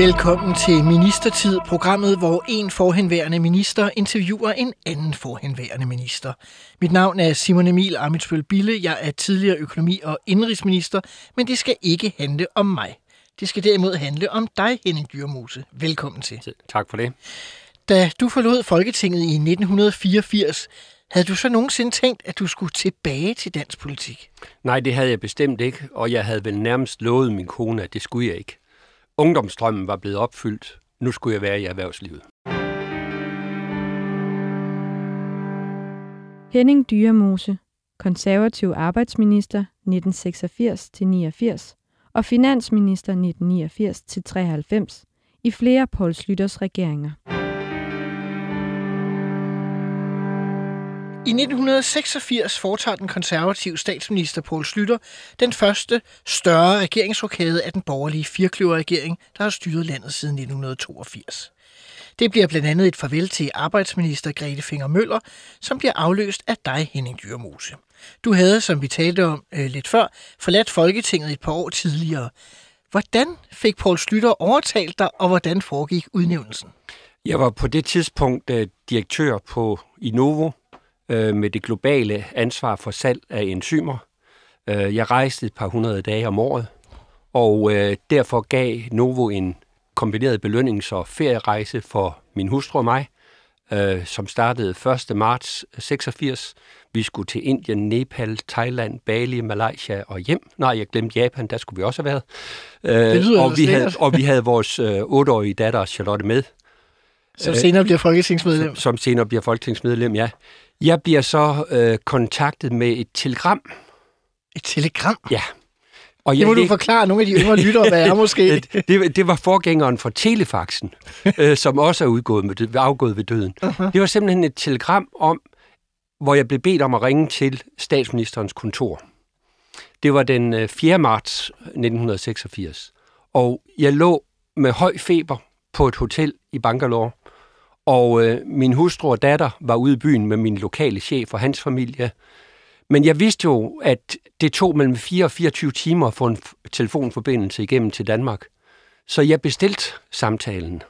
Velkommen til Ministertid, programmet, hvor en forhenværende minister interviewer en anden forhenværende minister. Mit navn er Simon Emil Amitsbøl Bille. Jeg er tidligere økonomi- og indrigsminister, men det skal ikke handle om mig. Det skal derimod handle om dig, Henning Dyrmose. Velkommen til. Tak for det. Da du forlod Folketinget i 1984, havde du så nogensinde tænkt, at du skulle tilbage til dansk politik? Nej, det havde jeg bestemt ikke, og jeg havde vel nærmest lovet min kone, at det skulle jeg ikke ungdomstrømmen var blevet opfyldt. Nu skulle jeg være i erhvervslivet. Henning Dyremose, konservativ arbejdsminister 1986-89 og finansminister 1989-93 i flere Poul Slytters regeringer. I 1986 foretager den konservative statsminister Poul Slytter den første større regeringsrokade af den borgerlige firkløverregering, der har styret landet siden 1982. Det bliver blandt andet et farvel til arbejdsminister Grete Finger Møller, som bliver afløst af dig, Henning Dyrmose. Du havde, som vi talte om øh, lidt før, forladt Folketinget et par år tidligere. Hvordan fik Poul Slytter overtalt dig, og hvordan foregik udnævnelsen? Jeg var på det tidspunkt øh, direktør på Innovo, med det globale ansvar for salg af enzymer. Jeg rejste et par hundrede dage om året, og derfor gav Novo en kombineret belønnings- og ferierejse for min hustru og mig, som startede 1. marts 86. Vi skulle til Indien, Nepal, Thailand, Bali, Malaysia og hjem. Nej, jeg glemte Japan, der skulle vi også have været. og, vi havde, og vi havde vores øh, 8-årige datter Charlotte med. Som senere bliver folketingsmedlem. Som, som senere bliver folketingsmedlem, ja. Jeg bliver så øh, kontaktet med et telegram. Et telegram? Ja. Og det må jeg, du forklare nogle af de yngre lyttere, hvad er måske. det, det, det var forgængeren for telefaxen, øh, som også er udgået med, afgået ved døden. Uh-huh. Det var simpelthen et telegram om, hvor jeg blev bedt om at ringe til statsministerens kontor. Det var den 4. marts 1986. Og jeg lå med høj feber på et hotel i Bangalore, og øh, min hustru og datter var ude i byen med min lokale chef og hans familie. Men jeg vidste jo, at det tog mellem 4 og 24 timer at få en telefonforbindelse igennem til Danmark. Så jeg bestilte samtalen.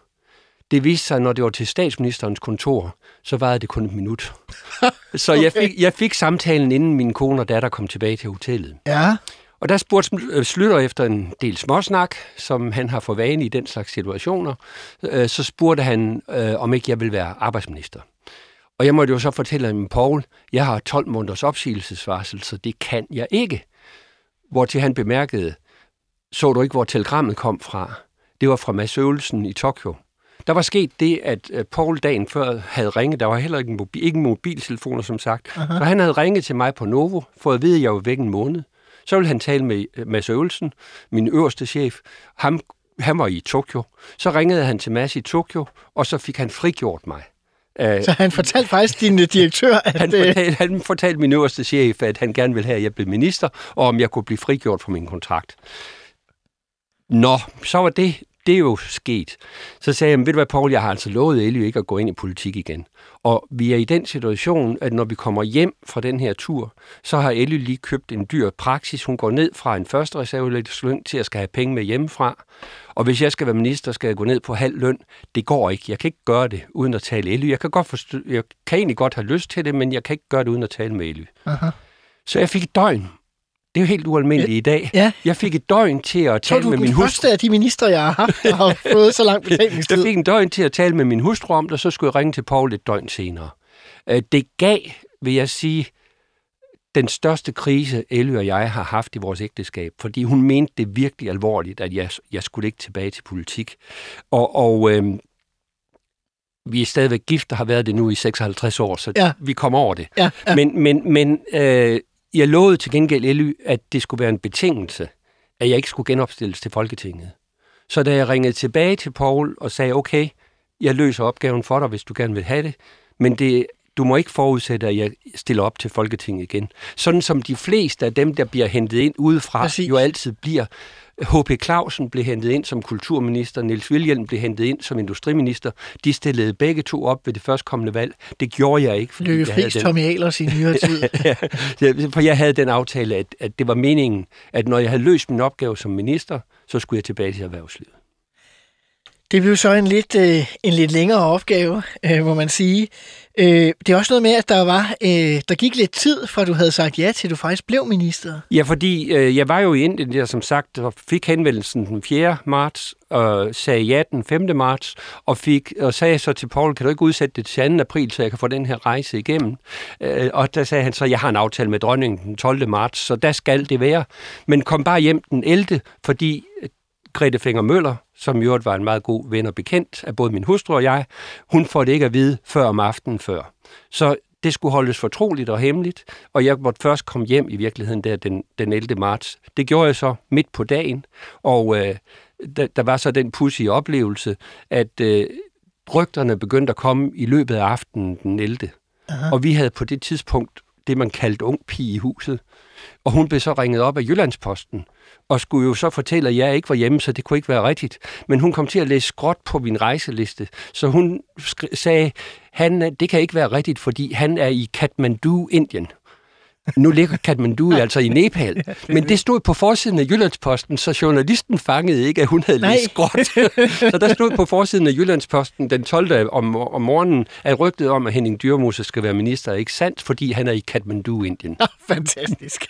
Det viste sig, når det var til statsministerens kontor, så varede det kun et minut. så jeg, fik, jeg fik samtalen, inden min kone og datter kom tilbage til hotellet. Ja. Og der spurgte Slytter efter en del småsnak, som han har for vane i den slags situationer. Så spurgte han, om ikke jeg vil være arbejdsminister. Og jeg måtte jo så fortælle ham, Paul, jeg har 12 måneders opsigelsesvarsel, så det kan jeg ikke. Hvor til han bemærkede, så du ikke, hvor telegrammet kom fra? Det var fra Mads Øvelsen i Tokyo. Der var sket det, at Paul dagen før havde ringet. Der var heller ikke, mobil, ikke mobiltelefoner, som sagt. Uh-huh. Så han havde ringet til mig på Novo, for at vide, at jeg var væk en måned. Så ville han tale med Mads Øvelsen, min øverste chef. Ham, han var i Tokyo. Så ringede han til Mads i Tokyo, og så fik han frigjort mig. Så han fortalte faktisk din direktør, at... Han fortalte, han fortalte min øverste chef, at han gerne ville have, at jeg blev minister, og om jeg kunne blive frigjort fra min kontrakt. Nå, så var det, det er jo sket. Så sagde jeg, ved du hvad, Paul, jeg har altså lovet Ellie ikke at gå ind i politik igen. Og vi er i den situation, at når vi kommer hjem fra den her tur, så har Ellie lige købt en dyr praksis. Hun går ned fra en første reserveløn til at skal have penge med hjemmefra. Og hvis jeg skal være minister, skal jeg gå ned på halv løn. Det går ikke. Jeg kan ikke gøre det uden at tale Ellie. Jeg kan, godt forstå, jeg kan egentlig godt have lyst til det, men jeg kan ikke gøre det uden at tale med Ellie. Aha. Så jeg fik et døgn. Det er jo helt ualmindeligt i dag. Ja. Jeg fik et døgn til at tale med min hustru. Så du første af de minister, jeg har haft, der har fået så lang betalingstid. Jeg fik en døgn til at tale med min hustru om det, og så skulle jeg ringe til Paul et døgn senere. Det gav, vil jeg sige, den største krise, Elly og jeg har haft i vores ægteskab, fordi hun mente det virkelig alvorligt, at jeg, jeg skulle ikke tilbage til politik. Og, og øh, vi er stadigvæk gift og har været det nu i 56 år, så ja. vi kommer over det. Ja, ja. Men, men, men øh, jeg lovede til gengæld Elly, at det skulle være en betingelse, at jeg ikke skulle genopstilles til Folketinget. Så da jeg ringede tilbage til Paul og sagde, okay, jeg løser opgaven for dig, hvis du gerne vil have det, men det, du må ikke forudsætte, at jeg stiller op til Folketinget igen. Sådan som de fleste af dem, der bliver hentet ind udefra, Præcis. jo altid bliver. H.P. Clausen blev hentet ind som kulturminister, Niels Wilhjelm blev hentet ind som industriminister. De stillede begge to op ved det førstkommende valg. Det gjorde jeg ikke, havde Friis, den Tommy Ahlers i nyere tid. ja, for jeg havde den aftale, at, at det var meningen, at når jeg havde løst min opgave som minister, så skulle jeg tilbage til erhvervslivet. Det blev så en lidt, øh, en lidt længere opgave, øh, må man sige. Øh, det er også noget med, at der var, øh, der gik lidt tid, fra du havde sagt ja, til du faktisk blev minister. Ja, fordi øh, jeg var jo i Indien der, som sagt, og fik henvendelsen den 4. marts, og sagde ja den 5. marts, og, fik, og sagde så til Paul, kan du ikke udsætte det til 2. april, så jeg kan få den her rejse igennem? Øh, og der sagde han så, jeg har en aftale med dronningen den 12. marts, så der skal det være. Men kom bare hjem den 11., fordi Grete Finger Møller, som i øvrigt var en meget god ven og bekendt af både min hustru og jeg, hun får det ikke at vide før om aftenen før. Så det skulle holdes fortroligt og hemmeligt, og jeg måtte først komme hjem i virkeligheden der den, den 11. marts. Det gjorde jeg så midt på dagen, og øh, der, der var så den pussy oplevelse, at øh, rygterne begyndte at komme i løbet af aftenen den 11. Aha. Og vi havde på det tidspunkt det, man kaldte ung pige i huset. Og hun blev så ringet op af Jyllandsposten, og skulle jo så fortælle, at jeg ikke var hjemme, så det kunne ikke være rigtigt. Men hun kom til at læse skråt på min rejseliste, så hun sagde, han, det kan ikke være rigtigt, fordi han er i Kathmandu, Indien. Nu ligger Kathmandu altså i Nepal. Men det stod på forsiden af Jyllandsposten, så journalisten fangede ikke, at hun havde Nej. læst skråt. så der stod på forsiden af Jyllandsposten den 12. om, om morgenen, at rygtet om, at Henning Dyrmose skal være minister, er ikke sandt, fordi han er i Kathmandu, Indien. Fantastisk.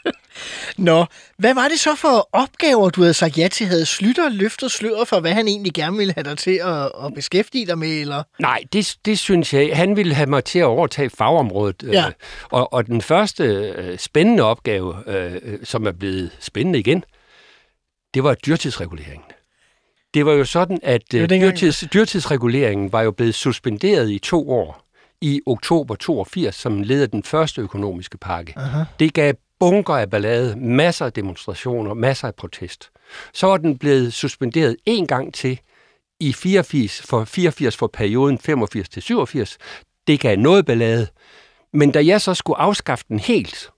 Nå, hvad var det så for opgaver, du havde sagt ja til? Havde Slytter løftet sløret for, hvad han egentlig gerne ville have dig til at, at beskæftige dig med? Eller? Nej, det, det synes jeg. Han ville have mig til at overtage fagområdet. Ja. Øh, og, og den første øh, spændende opgave, øh, som er blevet spændende igen, det var dyrtidsreguleringen. Det var jo sådan, at øh, dyrtids, dyrtidsreguleringen var jo blevet suspenderet i to år i oktober 82 som led af den første økonomiske pakke. Aha. Det gav bunker af ballade, masser af demonstrationer, masser af protest. Så var den blevet suspenderet en gang til i 84 for, 84 for perioden 85 til 87. Det gav noget ballade. Men da jeg så skulle afskaffe den helt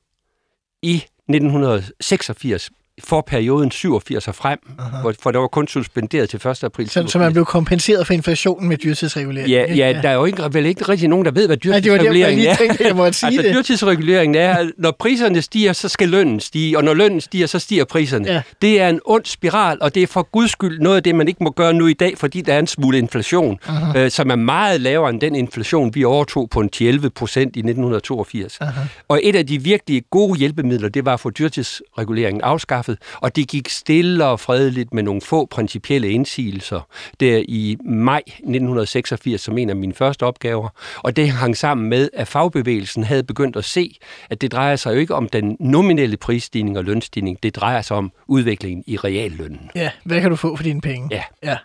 i 1986 for perioden 87 og frem, hvor, for der var kun suspenderet til 1. april. Så, så man blev kompenseret for inflationen med dyrtidsregulering? Ja, ja, der er jo ikke, vel ikke rigtig nogen, der ved, hvad Nej, det var derfor, jeg dyrtidsreguleringen er. tænkte, jeg måtte sige altså, det. dyrtidsreguleringen er, at når priserne stiger, så skal lønnen stige, og når lønnen stiger, så stiger priserne. Ja. Det er en ond spiral, og det er for guds skyld noget af det, man ikke må gøre nu i dag, fordi der er en smule inflation, øh, som er meget lavere end den inflation, vi overtog på en 11 procent i 1982. Aha. Og et af de virkelig gode hjælpemidler, det var at få dyrtidsreguleringen afskaffet, og det gik stille og fredeligt med nogle få principielle indsigelser der i maj 1986 som en af mine første opgaver. Og det hang sammen med, at fagbevægelsen havde begyndt at se, at det drejer sig jo ikke om den nominelle prisstigning og lønstigning, det drejer sig om udviklingen i reallønnen. Ja, hvad kan du få for dine penge? Ja. ja.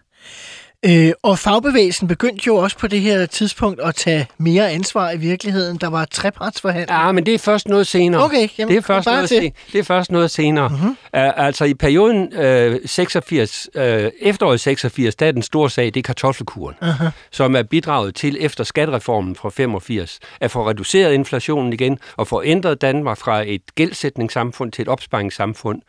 Øh, og fagbevægelsen begyndte jo også på det her tidspunkt at tage mere ansvar i virkeligheden. Der var trepartsforhandlinger. Ja, men det er først noget senere. Okay, jamen, det, er først noget til. det er først noget senere. Mm-hmm. Uh, altså i perioden uh, 86, uh, efteråret 86, der er den store sag, det er kartoffelkuren, Aha. som er bidraget til efter skattereformen fra 85, at få reduceret inflationen igen og få ændret Danmark fra et gældsætningssamfund til et opsparingssamfund.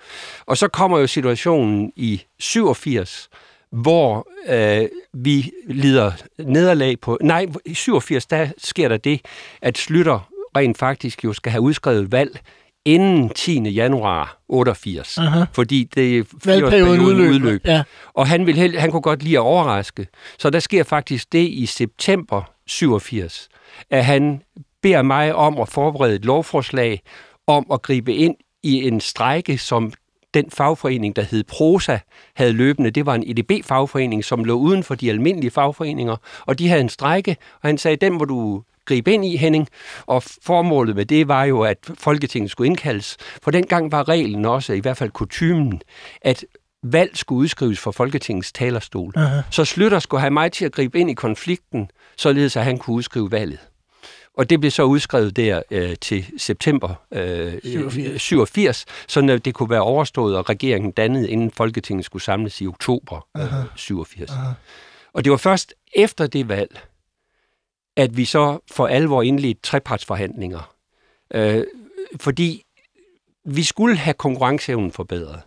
Og så kommer jo situationen i 87, hvor øh, vi lider nederlag på... Nej, i 87, der sker der det, at Slytter rent faktisk jo skal have udskrevet valg inden 10. januar 88. Aha. Fordi det Valgperioden udløber. udløb. Ja. Og han, vil held, han kunne godt lide at overraske. Så der sker faktisk det i september 87, at han beder mig om at forberede et lovforslag om at gribe ind i en strejke, som den fagforening, der hed Prosa, havde løbende. Det var en EDB-fagforening, som lå uden for de almindelige fagforeninger, og de havde en strejke, og han sagde, den må du gribe ind i, Henning. Og formålet med det var jo, at Folketinget skulle indkaldes. For dengang var reglen også, i hvert fald kutumen, at valg skulle udskrives fra Folketingets talerstol. Aha. Så Slytter skulle have mig til at gribe ind i konflikten, således at han kunne udskrive valget. Og det blev så udskrevet der øh, til september øh, 87. 87, så det kunne være overstået, og regeringen dannede, inden Folketinget skulle samles i oktober øh, 87. Aha. Og det var først efter det valg, at vi så for alvor indledte trepartsforhandlinger. Øh, fordi vi skulle have konkurrenceevnen forbedret.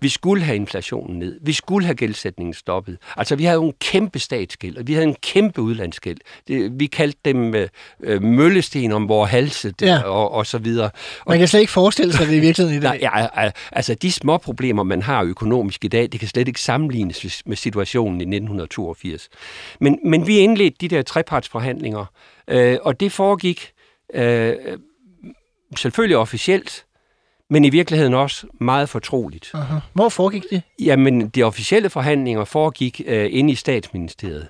Vi skulle have inflationen ned. Vi skulle have gældsætningen stoppet. Altså, vi havde jo en kæmpe statsgæld, og vi havde en kæmpe udlandsgæld. Det, vi kaldte dem øh, øh møllesten om vores halse ja. og, og så videre. Og, man kan slet ikke forestille sig det i virkeligheden i dag. Nej, ja, altså, de små problemer, man har økonomisk i dag, det kan slet ikke sammenlignes med situationen i 1982. Men, men vi indledte de der trepartsforhandlinger, øh, og det foregik øh, selvfølgelig officielt, men i virkeligheden også meget fortroligt. Uh-huh. Hvor foregik det? Jamen, de officielle forhandlinger foregik uh, inde i statsministeriet.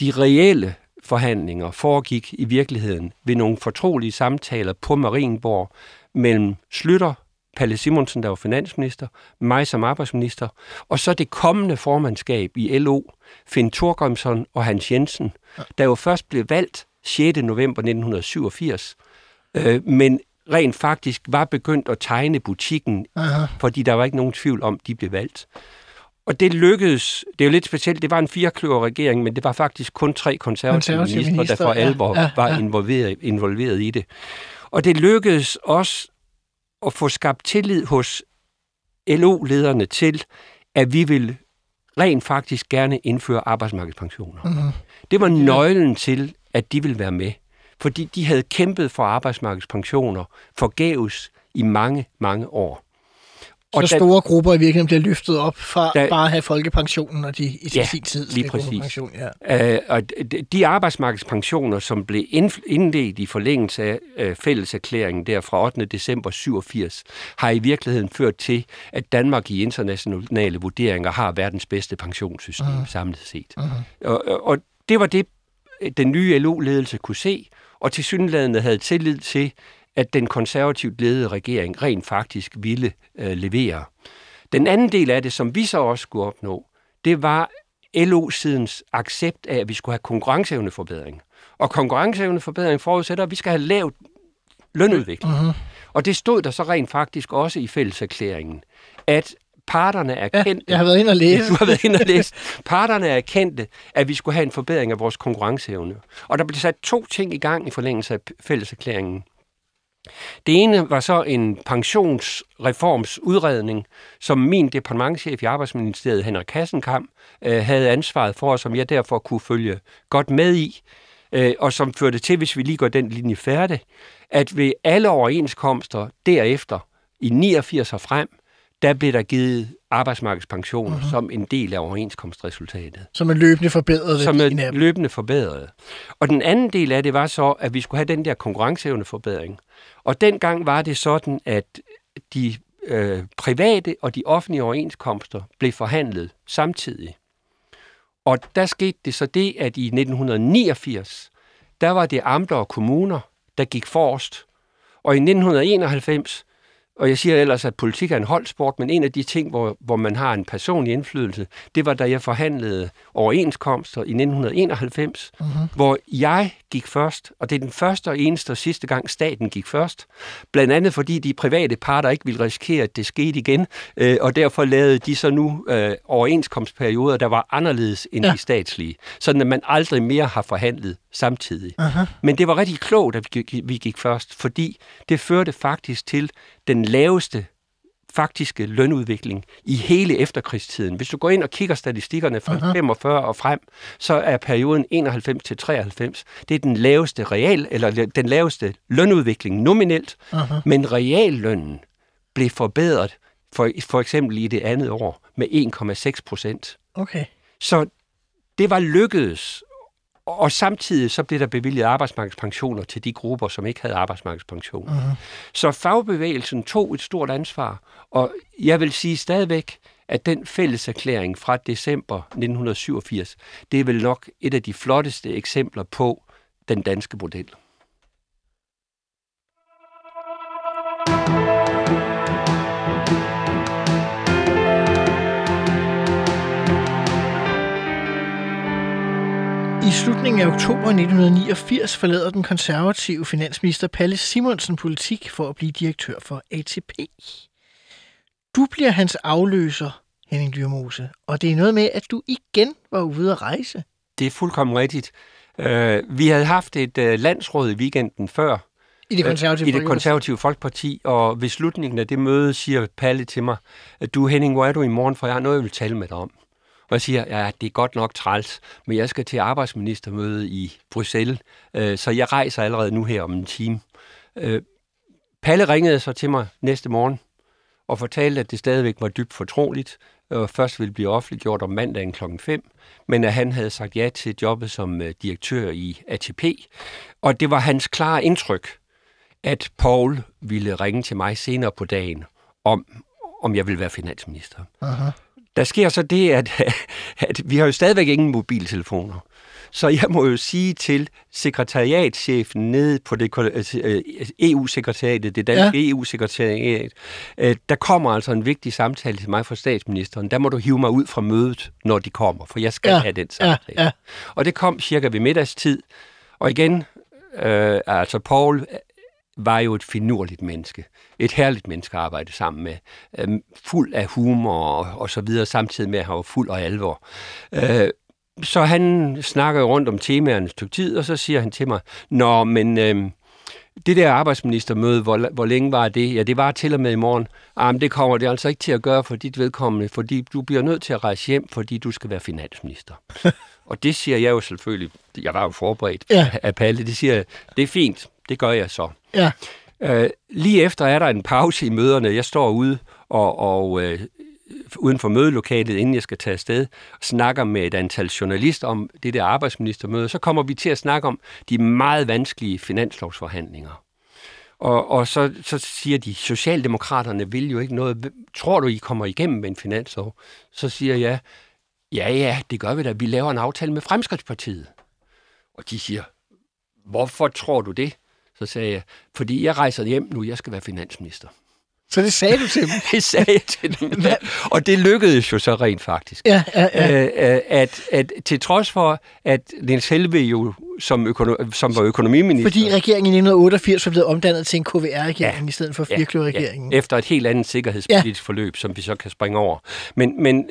De reelle forhandlinger foregik i virkeligheden ved nogle fortrolige samtaler på Marienborg mellem Slytter, Palle Simonsen, der var finansminister, mig som arbejdsminister, og så det kommende formandskab i LO, Finn Thorgrimsson og Hans Jensen, der jo først blev valgt 6. november 1987, øh, men rent faktisk var begyndt at tegne butikken, Aha. fordi der var ikke nogen tvivl om, de blev valgt. Og det lykkedes, det er jo lidt specielt, det var en firekløver regering, men det var faktisk kun tre konservative, konservative minister, der for ja, alvor ja, var ja. Involveret, involveret i det. Og det lykkedes også at få skabt tillid hos LO-lederne til, at vi vil rent faktisk gerne indføre arbejdsmarkedspensioner. Mm-hmm. Det var nøglen til, at de ville være med fordi de havde kæmpet for arbejdsmarkedspensioner forgæves i mange, mange år. Og så da, store grupper i virkeligheden bliver løftet op fra da, bare at have folkepensionen, og de i ja, sin tid lige præcis. pension. Ja. Uh, og de arbejdsmarkedspensioner, som blev indledt i forlængelse af uh, fælleserklæringen der fra 8. december 87, har i virkeligheden ført til, at Danmark i internationale vurderinger har verdens bedste pensionssystem uh-huh. samlet set. Uh-huh. Og, og det var det, den nye LO-ledelse kunne se, og til synlædende havde tillid til, at den konservativt ledede regering rent faktisk ville øh, levere. Den anden del af det, som vi så også skulle opnå, det var LO-sidens accept af, at vi skulle have konkurrenceevneforbedring. Og konkurrenceevneforbedring forudsætter, at vi skal have lavt lønudvikling. Uh-huh. Og det stod der så rent faktisk også i fælleserklæringen, at parterne erkendte... Ja, jeg har været inde og læse. Du har været inde og læse. Parterne erkendte, at vi skulle have en forbedring af vores konkurrenceevne. Og der blev sat to ting i gang i forlængelse af fælleserklæringen. Det ene var så en pensionsreformsudredning, som min departementchef i Arbejdsministeriet, Henrik Kassenkam, øh, havde ansvaret for, og som jeg derfor kunne følge godt med i, øh, og som førte til, hvis vi lige går den linje færdig, at ved alle overenskomster derefter, i 89 og frem, der blev der givet arbejdsmarkedspensioner uh-huh. som en del af overenskomstresultatet. Som er løbende forbedret. Som er løbende forbedret. Og den anden del af det var så, at vi skulle have den der konkurrenceevneforbedring. Og dengang var det sådan, at de øh, private og de offentlige overenskomster blev forhandlet samtidig. Og der skete det så det, at i 1989, der var det amter og kommuner, der gik forrest. Og i 1991, og jeg siger ellers, at politik er en holdsport, men en af de ting, hvor, hvor man har en personlig indflydelse, det var, da jeg forhandlede overenskomster i 1991, uh-huh. hvor jeg gik først, og det er den første og eneste og sidste gang, staten gik først. Blandt andet fordi de private parter ikke ville risikere, at det skete igen, øh, og derfor lavede de så nu øh, overenskomstperioder, der var anderledes end ja. de statslige, sådan at man aldrig mere har forhandlet samtidig. Uh-huh. Men det var rigtig klogt, at vi gik, vi gik først, fordi det førte faktisk til den laveste faktiske lønudvikling i hele efterkrigstiden. Hvis du går ind og kigger statistikkerne fra uh-huh. 45 og frem, så er perioden 91 til 93, det er den laveste real eller den laveste lønudvikling nominelt, uh-huh. men reallønnen blev forbedret for, for eksempel i det andet år med 1,6 procent. Okay. Så det var lykkedes og samtidig så blev der bevilget arbejdsmarkedspensioner til de grupper, som ikke havde arbejdsmarkedspension. Uh-huh. Så fagbevægelsen tog et stort ansvar, og jeg vil sige stadigvæk, at den fælles erklæring fra december 1987, det er vel nok et af de flotteste eksempler på den danske model. I slutningen af oktober 1989 forlader den konservative finansminister Palle Simonsen politik for at blive direktør for ATP. Du bliver hans afløser Henning Dyrmose. Og det er noget med, at du igen var ude at rejse. Det er fuldkommen rigtigt. Øh, vi havde haft et øh, landsråd i weekenden før, I det konservative i det Folkeparti. konservative folkeparti, og ved slutningen af det møde siger Palle til mig, at du Henning, hvor er du i morgen, for jeg har noget, jeg vil tale med dig om. Og siger, ja, det er godt nok træls, men jeg skal til arbejdsministermøde i Bruxelles, øh, så jeg rejser allerede nu her om en time. Øh, Palle ringede så til mig næste morgen og fortalte, at det stadigvæk var dybt fortroligt, og først ville blive offentliggjort om mandagen kl. 5, men at han havde sagt ja til jobbet som øh, direktør i ATP. Og det var hans klare indtryk, at Paul ville ringe til mig senere på dagen, om, om jeg ville være finansminister. Aha. Der sker så det, at, at vi har jo stadigvæk ingen mobiltelefoner. Så jeg må jo sige til sekretariatschefen nede på det øh, EU-sekretariatet, det danske ja. EU-sekretariat, øh, der kommer altså en vigtig samtale til mig fra statsministeren. Der må du hive mig ud fra mødet, når de kommer, for jeg skal Ja, have den ja, samtale. ja. Og det kom cirka ved middagstid. Og igen, øh, altså Paul var jo et finurligt menneske. Et herligt menneske at arbejde sammen med. Øhm, fuld af humor og, og så videre, samtidig med at han var fuld af alvor. Øh, så han snakker rundt om temaerne et stykke tid, og så siger han til mig, Nå, men øh, det der arbejdsministermøde, hvor, hvor længe var det? Ja, det var til og med i morgen. Ah, men det kommer det altså ikke til at gøre for dit vedkommende, fordi du bliver nødt til at rejse hjem, fordi du skal være finansminister. og det siger jeg jo selvfølgelig, jeg var jo forberedt Ja. af Palle, det siger jeg, det er fint, det gør jeg så. Ja. Øh, lige efter er der en pause i møderne. Jeg står ude og, og øh, uden for mødelokalet, inden jeg skal tage afsted, og snakker med et antal journalister om det der arbejdsministermøde. Så kommer vi til at snakke om de meget vanskelige finanslovsforhandlinger. Og, og så, så siger de, Socialdemokraterne vil jo ikke noget. Tror du, I kommer igennem med en finanslov? Så siger jeg, ja, ja, det gør vi da. Vi laver en aftale med Fremskridtspartiet. Og de siger, hvorfor tror du det? Så sagde jeg, fordi jeg rejser hjem nu, jeg skal være finansminister. Så det sagde du til dem? Det sagde jeg til dem. Ja. Og det lykkedes jo så rent faktisk. Ja, ja, ja. Øh, øh, at, at til trods for, at Niels Helve jo som, økono- som var økonomiminister... Fordi regeringen i 1988 var blevet omdannet til en KVR-regering ja. i stedet for firkløverregeringen. Ja, efter et helt andet sikkerhedspolitisk ja. forløb, som vi så kan springe over. Men, men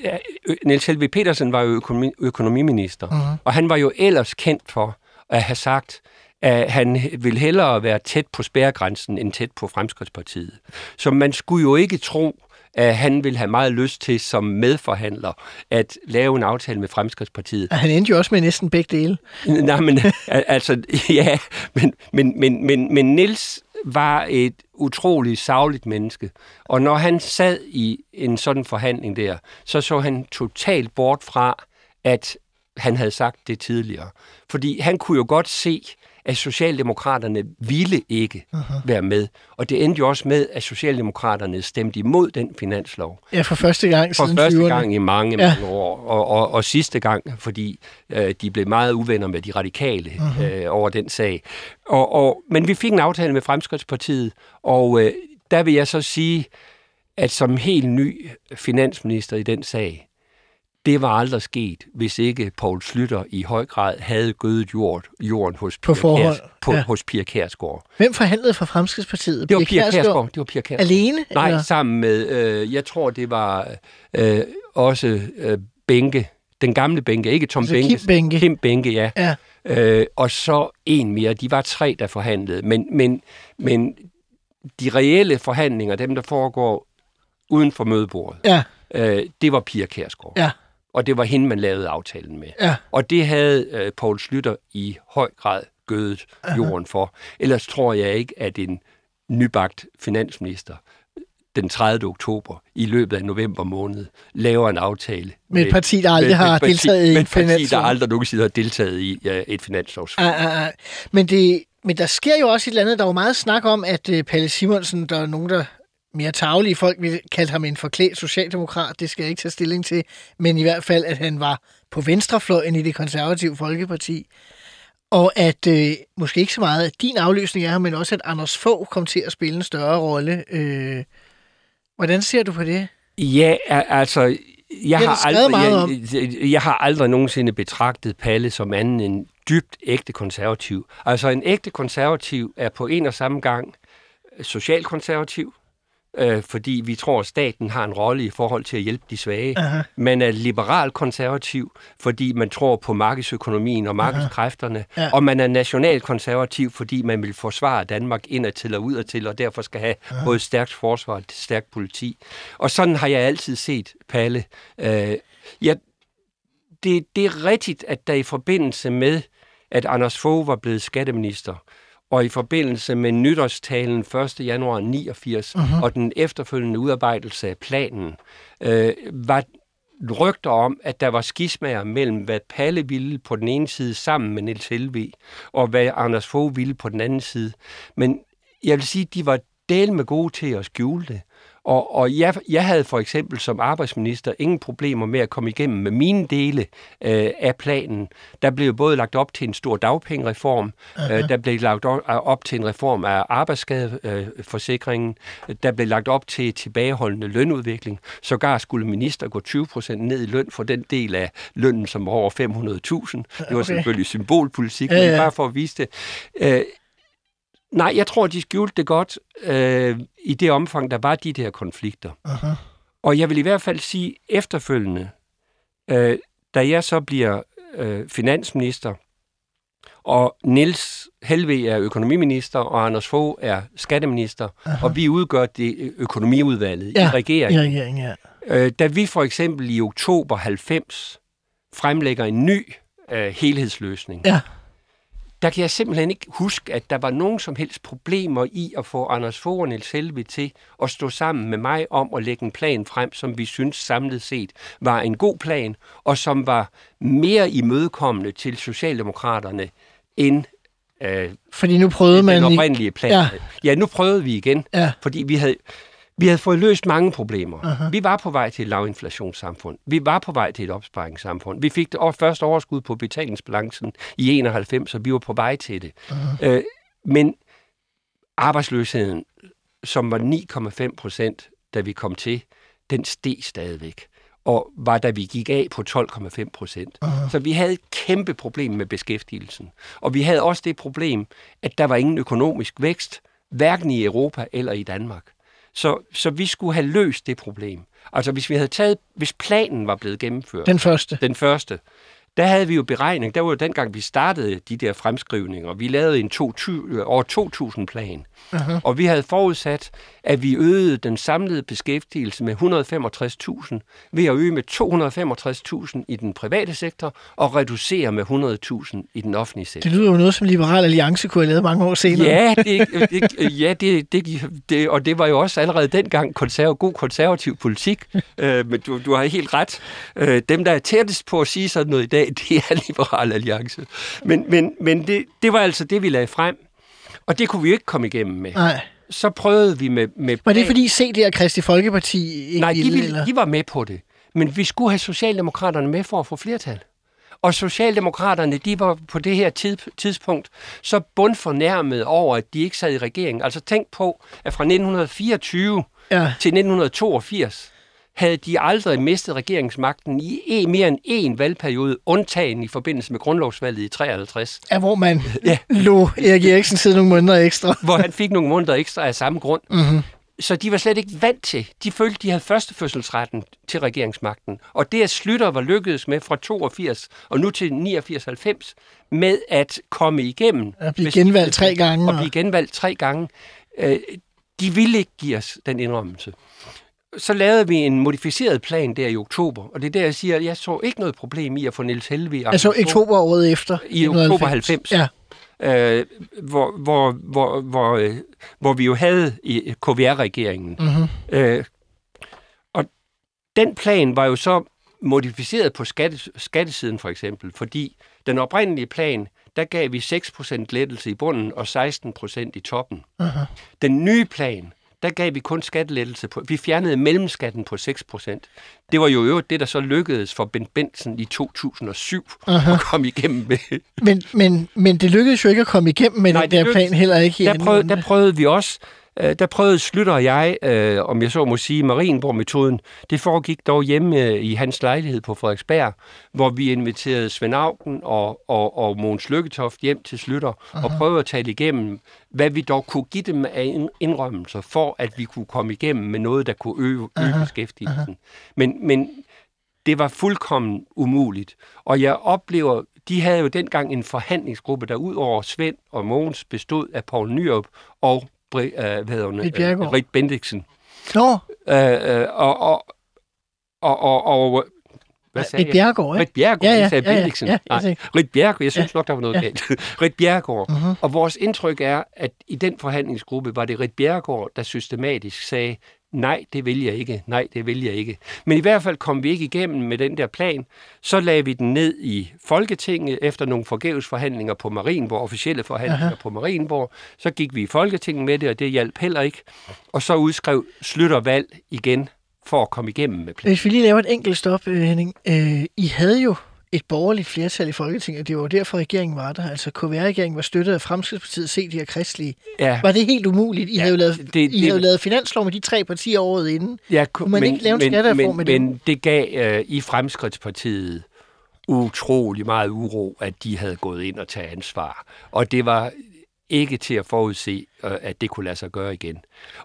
Niels Helve Petersen var jo økonomi, økonomiminister, Mhm. og han var jo ellers kendt for at have sagt, at han vil hellere være tæt på spærregrænsen end tæt på Fremskridtspartiet. Så man skulle jo ikke tro, at han ville have meget lyst til som medforhandler at lave en aftale med Fremskridtspartiet. Og han endte jo også med næsten begge dele. Nej, men al- altså, ja, men, men, men, men, men Nils var et utroligt savligt menneske. Og når han sad i en sådan forhandling der, så så han totalt bort fra, at han havde sagt det tidligere. Fordi han kunne jo godt se, at Socialdemokraterne ville ikke uh-huh. være med. Og det endte jo også med, at Socialdemokraterne stemte imod den finanslov Ja, for første gang for siden første 20'erne. gang i mange, Ja. mange år, og, og, og sidste gang, fordi øh, de blev meget uvenner med de radikale Mhm. øh, over den sag. Og, og, men vi fik en aftale med Fremskridtspartiet, og øh, der vil jeg så sige, at som helt ny finansminister i den sag, det var aldrig sket, hvis ikke Poul Slytter i høj grad havde gødet jord, jorden hos På Pia, forhånd, Kærs, på, ja. hos Pia Kærsgaard. Hvem forhandlede for Fremskridtspartiet? Det var Pia Pia Kærsgaard. Det var Pia Kærsgaard. Alene? Nej, eller? sammen med, øh, jeg tror, det var øh, også øh, Bænke, den gamle Bænke, ikke Tom Altså Bænke. Kim Behnke. Kim Bænke, ja. Ja. Øh, og så en mere. De var tre, der forhandlede. Men, men, men de reelle forhandlinger, dem der foregår uden for mødebordet, Ja, øh, det var Pia Kærsgaard. ja, Og det var hende, man lavede aftalen med. ja. Og det havde øh, Poul Slytter i høj grad gødet jorden for. Ellers tror jeg ikke, at en nybagt finansminister den 30. oktober i løbet af november måned laver en aftale. Med et parti, der aldrig har et parti- deltaget i med en et parti, der aldrig nogensinde har deltaget i ja, et finanslovsform. Ah, ah, ah. Men, det, men der sker jo også et eller andet. Der var meget snak om, at uh, Palle Simonsen, der er nogen, der mere taglige folk vil kalde ham en forklædt socialdemokrat. Det skal jeg ikke tage stilling til. Men i hvert fald, at han var på venstrefløjen i det konservative Folkeparti. Og at øh, måske ikke så meget at din afløsning er her, men også at Anders Fogh kom til at spille en større rolle. Øh, hvordan ser du på det? Ja, altså, jeg har, aldrig, jeg, jeg har aldrig nogensinde betragtet Palle som anden end dybt ægte konservativ. Altså en ægte konservativ er på en og samme gang socialkonservativ, øh, fordi vi tror, at staten har en rolle i forhold til at hjælpe de svage. Aha. Man er liberal-konservativ, fordi man tror på markedsøkonomien og markedskræfterne. Ja. Og man er national-konservativ, fordi man vil forsvare Danmark indadtil og udadtil, og derfor skal have både et stærkt forsvar og stærkt politi. Og sådan har jeg altid set Palle. Øh, jeg, det, det er rigtigt, at der i forbindelse med, at Anders Fogh var blevet skatteminister, og i forbindelse med nytårstalen 1. januar 89 uh-huh. og den efterfølgende udarbejdelse af planen, øh, var rygter om, at der var skismager mellem, hvad Palle ville på den ene side sammen med Niels Helve, og hvad Anders Fogh ville på den anden side. Men jeg vil sige, at de var del med gode til at skjule det. Og, og jeg, jeg havde for eksempel som arbejdsminister ingen problemer med at komme igennem med mine dele øh, af planen. Der blev både lagt op til en stor dagpengereform, øh, der blev lagt op, op til en reform af arbejdsskadeforsikringen, øh, der blev lagt op til tilbageholdende lønudvikling. Sågar skulle minister gå 20 procent ned i løn for den del af lønnen, som var over 500.000. Det var Okay. selvfølgelig symbolpolitik, Ja, men ja. bare for at vise det. Øh, Nej, jeg tror, de skjulte det godt øh, i det omfang, der var de der konflikter. Aha. Og jeg vil i hvert fald sige efterfølgende, øh, da jeg så bliver øh, finansminister, og Niels Helve er økonomiminister, og Anders Fogh er skatteminister, Aha. og vi udgør det økonomiudvalget Ja, i regeringen. I regeringen, ja. Øh, da vi for eksempel i oktober 90 fremlægger en ny øh, helhedsløsning, Ja. Der kan jeg simpelthen ikke huske, at der var nogen som helst problemer i at få Anders Fogh og Niels Helve til at stå sammen med mig om at lægge en plan frem, som vi synes samlet set var en god plan, og som var mere imødekommende til Socialdemokraterne end øh, Fordi nu prøvede den man... i- oprindelige plan. Ja. Ja. ja, nu prøvede vi igen, Ja. fordi vi havde, vi havde fået løst mange problemer. Uh-huh. Vi var på vej til et lavinflationssamfund. Vi var på vej til et opsparingssamfund. Vi fik det første overskud på betalingsbalancen i 91, og vi var på vej til det. Øh, men arbejdsløsheden, som var 9,5 procent, da vi kom til, den steg stadigvæk og var da vi gik af på 12,5 procent. Uh-huh. Så vi havde et kæmpe problem med beskæftigelsen. Og vi havde også det problem, at der var ingen økonomisk vækst, hverken i Europa eller i Danmark. Så, så vi skulle have løst det problem. Altså hvis vi havde taget, hvis planen var blevet gennemført, Den første. den første, der havde vi jo beregning, der var jo dengang, vi startede de der fremskrivninger, vi lavede en 2000, over 2.000 plan, uh-huh. og vi havde forudsat, at vi øgede den samlede beskæftigelse med 165.000 ved at øge med 265.000 i den private sektor og reducere med 100.000 i den offentlige sektor. Det lyder jo noget, som Liberal Alliance kunne have lavet mange år senere. Ja, det, det, ja det, det, det, og det var jo også allerede dengang konserv, god konservativ politik, øh, men du, du har helt ret. Øh, dem, der er tættest på at sige sådan noget i dag, det er Liberal Alliance. Men, men, men det, det var altså det, vi lagde frem, og det kunne vi jo ikke komme igennem med. Nej. Så prøvede vi med... med Var det fordi CD og Kristi Folkeparti ikke Nej, de, ville, ville, eller? de var med på det. Men vi skulle have Socialdemokraterne med for at få flertal. Og Socialdemokraterne, de var på det her tid, tidspunkt så bundfornærmet over, at de ikke sad i regeringen. Altså tænk på, at fra 1924 Ja. til 1982 havde de aldrig mistet regeringsmagten i en, mere end én valgperiode, undtagen i forbindelse med grundlovsvalget i 53, Ja, hvor man Ja. lå Erik Eriksen sidde nogle måneder ekstra. hvor han fik nogle måneder ekstra af samme grund. Mm-hmm. Så de var slet ikke vant til. De følte, de havde førstefødselsretten til regeringsmagten. Og det, at Slytter var lykkedes med fra 82 og nu til 89-90, med at komme igennem... At blive genvalgt tre gange, Og og- blive genvalgt tre gange. Øh, de ville ikke give os den indrømmelse. Så lavede vi en modificeret plan der i oktober, og det er der, jeg siger, at jeg så ikke noget problem i at få Niels Helvig... Altså oktober året efter. I oktober 90. Ja. øh, hvor, hvor, hvor, hvor, øh, hvor vi jo havde i KVR-regeringen. Mm-hmm. Øh, og den plan var jo så modificeret på skatte, skattesiden for eksempel, fordi den oprindelige plan, der gav vi 6% lettelse i bunden og 16% i toppen. Aha. Den nye plan, der gav vi kun skattelettelse på, vi fjernede mellemskatten på 6%. Det var jo øvrigt det, der så lykkedes for Bent Benson i 2007 Aha. at komme igennem med. Men, men, men det lykkedes jo ikke at komme igennem med Nej, den det der lykkedes- plan heller ikke Der prøvede, der prøvede vi også øh, der prøvede Slytter og jeg, øh, om jeg så må sige, Marienborg-metoden. Det foregik dog hjemme øh, i hans lejlighed på Frederiksberg, hvor vi inviterede Svend Augen og, og, og Mogens Lykketoft hjem til Slytter uh-huh. og prøvede at tale igennem, hvad vi dog kunne give dem af indrømmelser, for at vi kunne komme igennem med noget, der kunne øge, øge uh-huh. beskæftigelsen. Uh-huh. Men, men det var fuldkommen umuligt. Og jeg oplever, de havde jo dengang en forhandlingsgruppe, der ud over Svend og Mogens bestod af Paul Nyrup og Bri, uh, hvad hedder hun, Rit Bendiksen. Nå. Uh, uh, og, og, og, og, og hvad sagde Rit Bjergård, ikke? Rit Bjergård, ja, ja, jeg sagde ja, Bendiksen. ja, ja, ja, Rit Bjergård, jeg synes ja, nok, der var noget ja. galt. Rit Bjergård. Mhm. Og vores indtryk er, at i den forhandlingsgruppe var det Rit Bjergård, der systematisk sagde, nej, det vil jeg ikke, nej, det vil jeg ikke. Men i hvert fald kom vi ikke igennem med den der plan. Så lagde vi den ned i Folketinget efter nogle forgæves forhandlinger på Marienborg, officielle forhandlinger Aha. på Marienborg. Så gik vi i Folketinget med det, og det hjalp heller ikke. Og så udskrev Slytter valg igen for at komme igennem med planen. Hvis vi lige laver et enkelt stop, øh, Henning. Øh, I havde jo et borgerligt flertal i Folketinget. Det var derfor, regeringen var der. Altså, KVR-regeringen var støttet af Fremskridtspartiet, set de her kristlige. Ja. Var det helt umuligt? I Ja, havde jo lavet, det- I det- havde jo lavet finanslov med de tre partier året inden. Ja, Kunne man ikke lave en skattereform men, med det? Men det gav øh, i Fremskridtspartiet utrolig meget uro, at de havde gået ind og taget ansvar. Og det var ikke til at forudse, øh, at det kunne lade sig gøre igen.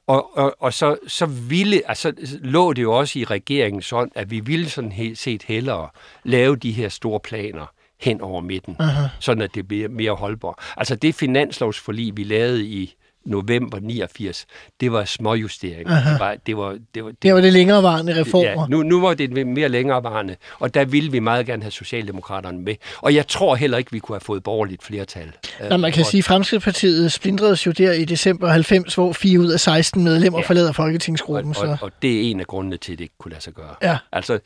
Og, og, og så, så ville, altså, lå det jo også i regeringens ånd, at vi ville sådan helt set hellere lave de her store planer hen over midten, Aha. sådan at det bliver mere holdbart. Altså det finanslovsforlig, vi lavede i november 89, det var småjusteringer. Aha. Det var, det var, det var, Det var det længerevarende reformer. Ja, nu, nu var det mere længerevarende, og der ville vi meget gerne have Socialdemokraterne med. Og jeg tror heller ikke, vi kunne have fået borgerligt flertal. Når man kan Og- sige, at Fremskridtspartiet splindredes jo der i december 90, hvor 4 ud af 16 medlemmer. Ja. forlader Folketingsgruppen. og, Så. og, og det er en af grundene til, at det ikke kunne lade sig gøre. Ja. Altså,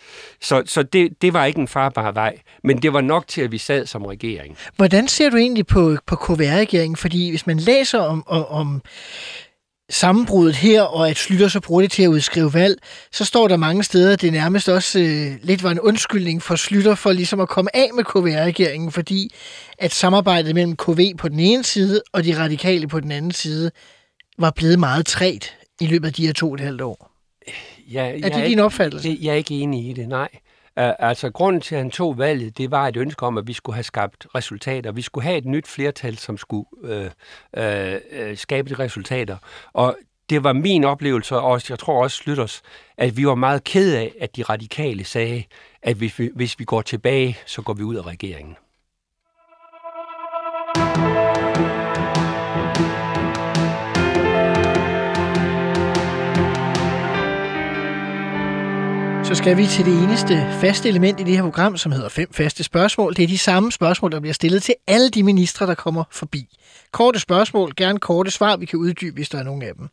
så så det, det var ikke en farbar vej, men det var nok til, at vi sad som regering. Hvordan ser du egentlig på, på KVR-regeringen? Fordi hvis man læser om, om, om sammenbruddet her, og at Slytter så bruger det til at udskrive valg, så står der mange steder, at det nærmest også øh, lidt var en undskyldning for Slytter for ligesom at komme af med KVR-regeringen, fordi at samarbejdet mellem KV på den ene side og de radikale på den anden side var blevet meget træt i løbet af de her to og et halvt år. Ja, Er det din opfattelse? Det, jeg er ikke enig i det, nej. Altså, grunden til, at han tog valget, det var et ønske om, at vi skulle have skabt resultater. Vi skulle have et nyt flertal, som skulle øh, øh, øh skabe de resultater. Og det var min oplevelse, og også, jeg tror også Slytters, at vi var meget ked af, at de radikale sagde, at hvis vi, hvis vi går tilbage, så går vi ud af regeringen. Så skal vi til det eneste faste element i det her program, som hedder fem faste spørgsmål. Det er de samme spørgsmål, der bliver stillet til alle de ministre, der kommer forbi. Korte spørgsmål, gerne korte svar, vi kan uddybe, hvis der er nogen af dem.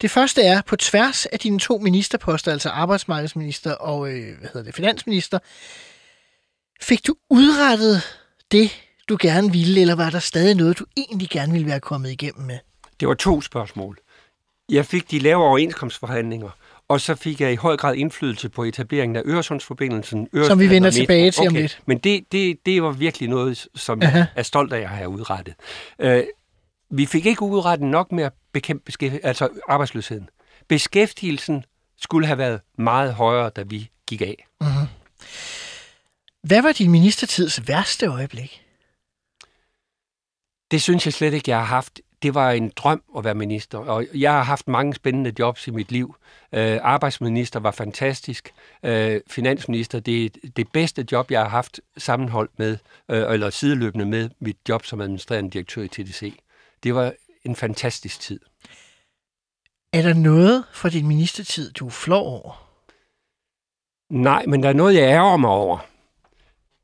Det første er, på tværs af dine to ministerposter, altså arbejdsmarkedsminister og øh, hvad hedder det, finansminister, fik du udrettet det, du gerne ville, eller var der stadig noget, du egentlig gerne ville være kommet igennem med? Det var to spørgsmål. Jeg fik de lave overenskomstforhandlinger, og så fik jeg i høj grad indflydelse på etableringen af Øresundsforbindelsen. Som vi vender Øresund- tilbage til om okay. lidt. Men det, det, det var virkelig noget, som Aha. jeg er stolt af at have udrettet. Uh, vi fik ikke udrettet nok med at bekæmpe altså arbejdsløsheden. Beskæftigelsen skulle have været meget højere, da vi gik af. Hvad var din ministertids værste øjeblik? Det synes jeg slet ikke, jeg har haft. Det var en drøm at være minister, og jeg har haft mange spændende jobs i mit liv. Øh, arbejdsminister var fantastisk. Øh, finansminister, det er det bedste job, jeg har haft sammenholdt med, øh, eller sideløbende med mit job som administrerende direktør i TDC. Det var en fantastisk tid. Er der noget fra din ministertid, du er flov over? Nej, men der er noget, jeg ærger mig over.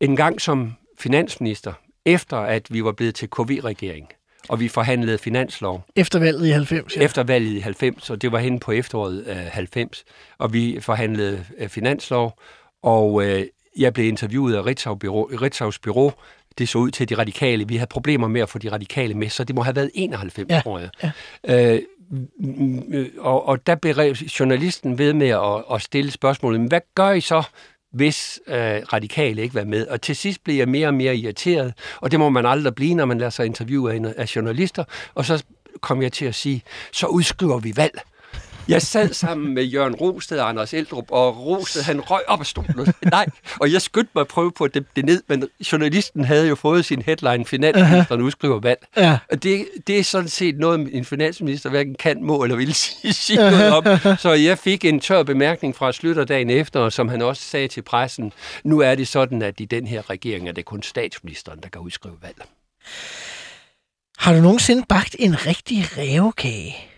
En gang som finansminister, efter at vi var blevet til KV-regering, og vi forhandlede finanslov, Efter valget i 90, ja. efter valget i 90, og det var hen på efteråret øh, 90, og vi forhandlede øh, finanslov, og øh, jeg blev interviewet af Ritzau Bureau, Ritzau's Bureau. Det så ud til de radikale. Vi havde problemer med at få de radikale med, så det må have været 91, Ja, tror jeg. Ja. Øh, mm, øh, og, og der blev journalisten ved med at, at stille spørgsmålet, men hvad gør I så, hvis øh, radikale ikke var med? Og til sidst blev jeg mere og mere irriteret, og det må man aldrig blive, når man lader sig interviewe af, af journalister, og så kom jeg til at sige, så udskriver vi valg. Jeg sad sammen med Jørgen Rosted og Anders Eldrup, og Rosted han røg op af stolen. Nej, og jeg skyndte mig at prøve på at det, det ned, men journalisten havde jo fået sin headline, finansministeren udskriver valg. Ja. Og det, det er sådan set noget, en finansminister hverken kan, må eller vil sige, sige noget om. Så jeg fik en tør bemærkning fra Slytter dagen efter, som han også sagde til pressen, nu er det sådan, at i den her regering er det kun statsministeren, der kan udskrive valg. Har du nogensinde bagt en rigtig rævekage?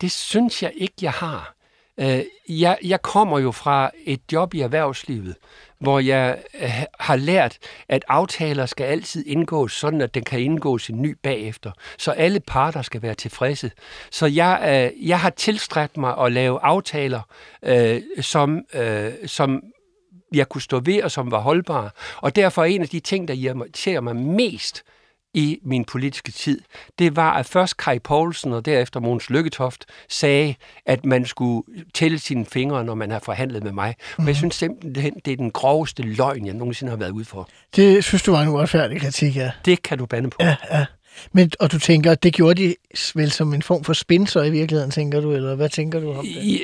Det synes jeg ikke, jeg har. Øh, jeg, jeg kommer jo fra et job i erhvervslivet, hvor jeg øh, har lært, at aftaler skal altid indgås, sådan at den kan indgås en ny bagefter. Så alle parter skal være tilfredse. Så jeg, øh, jeg har tilstræbt mig at lave aftaler, øh, som, øh, som jeg kunne stå ved og som var holdbare. Og derfor er en af de ting, der irriterer mig mest i min politiske tid, det var, at først Kai Poulsen og derefter Måns Lykketoft sagde, at man skulle tælle sine fingre, når man har forhandlet med mig. Mm. Og jeg synes simpelthen, det er den groveste løgn, jeg nogensinde har været ude for. Det synes du var en uretfærdig kritik, ja. Det kan du bande på. Ja, ja. Men, og du tænker, det gjorde de vel som en form for spin, så i virkeligheden, tænker du, eller hvad tænker du om det? I,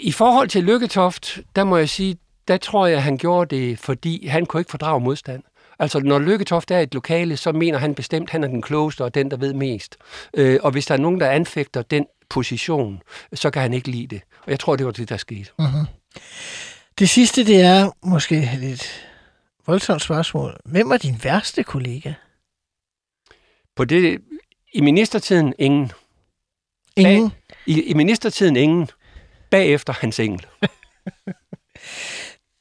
I forhold til Lykketoft, der må jeg sige, der tror jeg, han gjorde det, fordi han kunne ikke fordrage modstand. Altså, når Lykketoft er et lokale, så mener han bestemt, at han er den klogeste og den, der ved mest. Øh, og hvis der er nogen, der anfægter den position, så kan han ikke lide det. Og jeg tror, det var det, der skete. Mm-hmm. Det sidste, det er måske lidt voldsomt spørgsmål. Hvem var din værste kollega? På det, I ministertiden ingen. Ingen? Bag, i, I ministertiden ingen. Bagefter hans engel.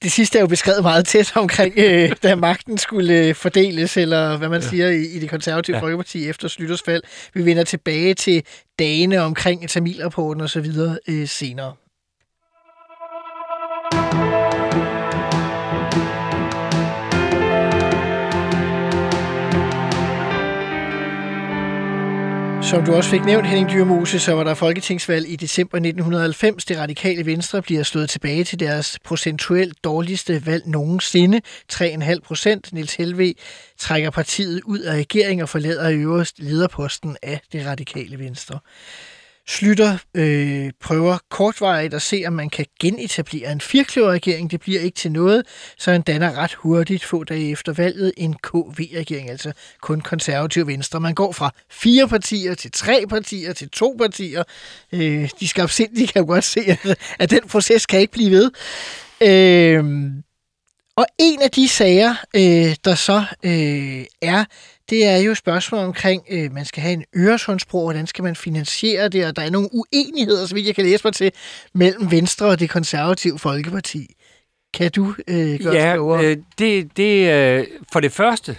det sidste er jo beskrevet meget tæt omkring, øh, da magten skulle øh, fordeles, eller hvad man ja. siger i, i det konservative ja. Folkeparti efter Slytters fald. Vi vender tilbage til dagene omkring Tamilrapporten og så videre øh, senere. Som du også fik nævnt, Henning Dyrmose, så var der folketingsvalg i december 1990. Det radikale venstre bliver slået tilbage til deres procentuelt dårligste valg nogensinde. 3,5 procent. Niels Helve trækker partiet ud af regeringen og forlader i øvrigt lederposten af det radikale venstre. Slytter øh, prøver kortvarigt at se, om man kan genetablere en firkløverregering. Det bliver ikke til noget, så han danner ret hurtigt få dage efter valget en KV-regering, altså kun konservativ venstre. Man går fra fire partier til tre partier til to partier. Øh, de skabsindige kan jo godt se, at, at den proces kan ikke blive ved. Øh, og en af de sager, øh, der så øh, er, det er jo spørgsmål omkring, øh, man skal have en Øresundsbro, hvordan skal man finansiere det, og der er nogle uenigheder, vidt jeg kan læse mig til, mellem Venstre og det konservative Folkeparti. Kan du øh, gøre ja, klogere? Øh, det, det, øh, for det første,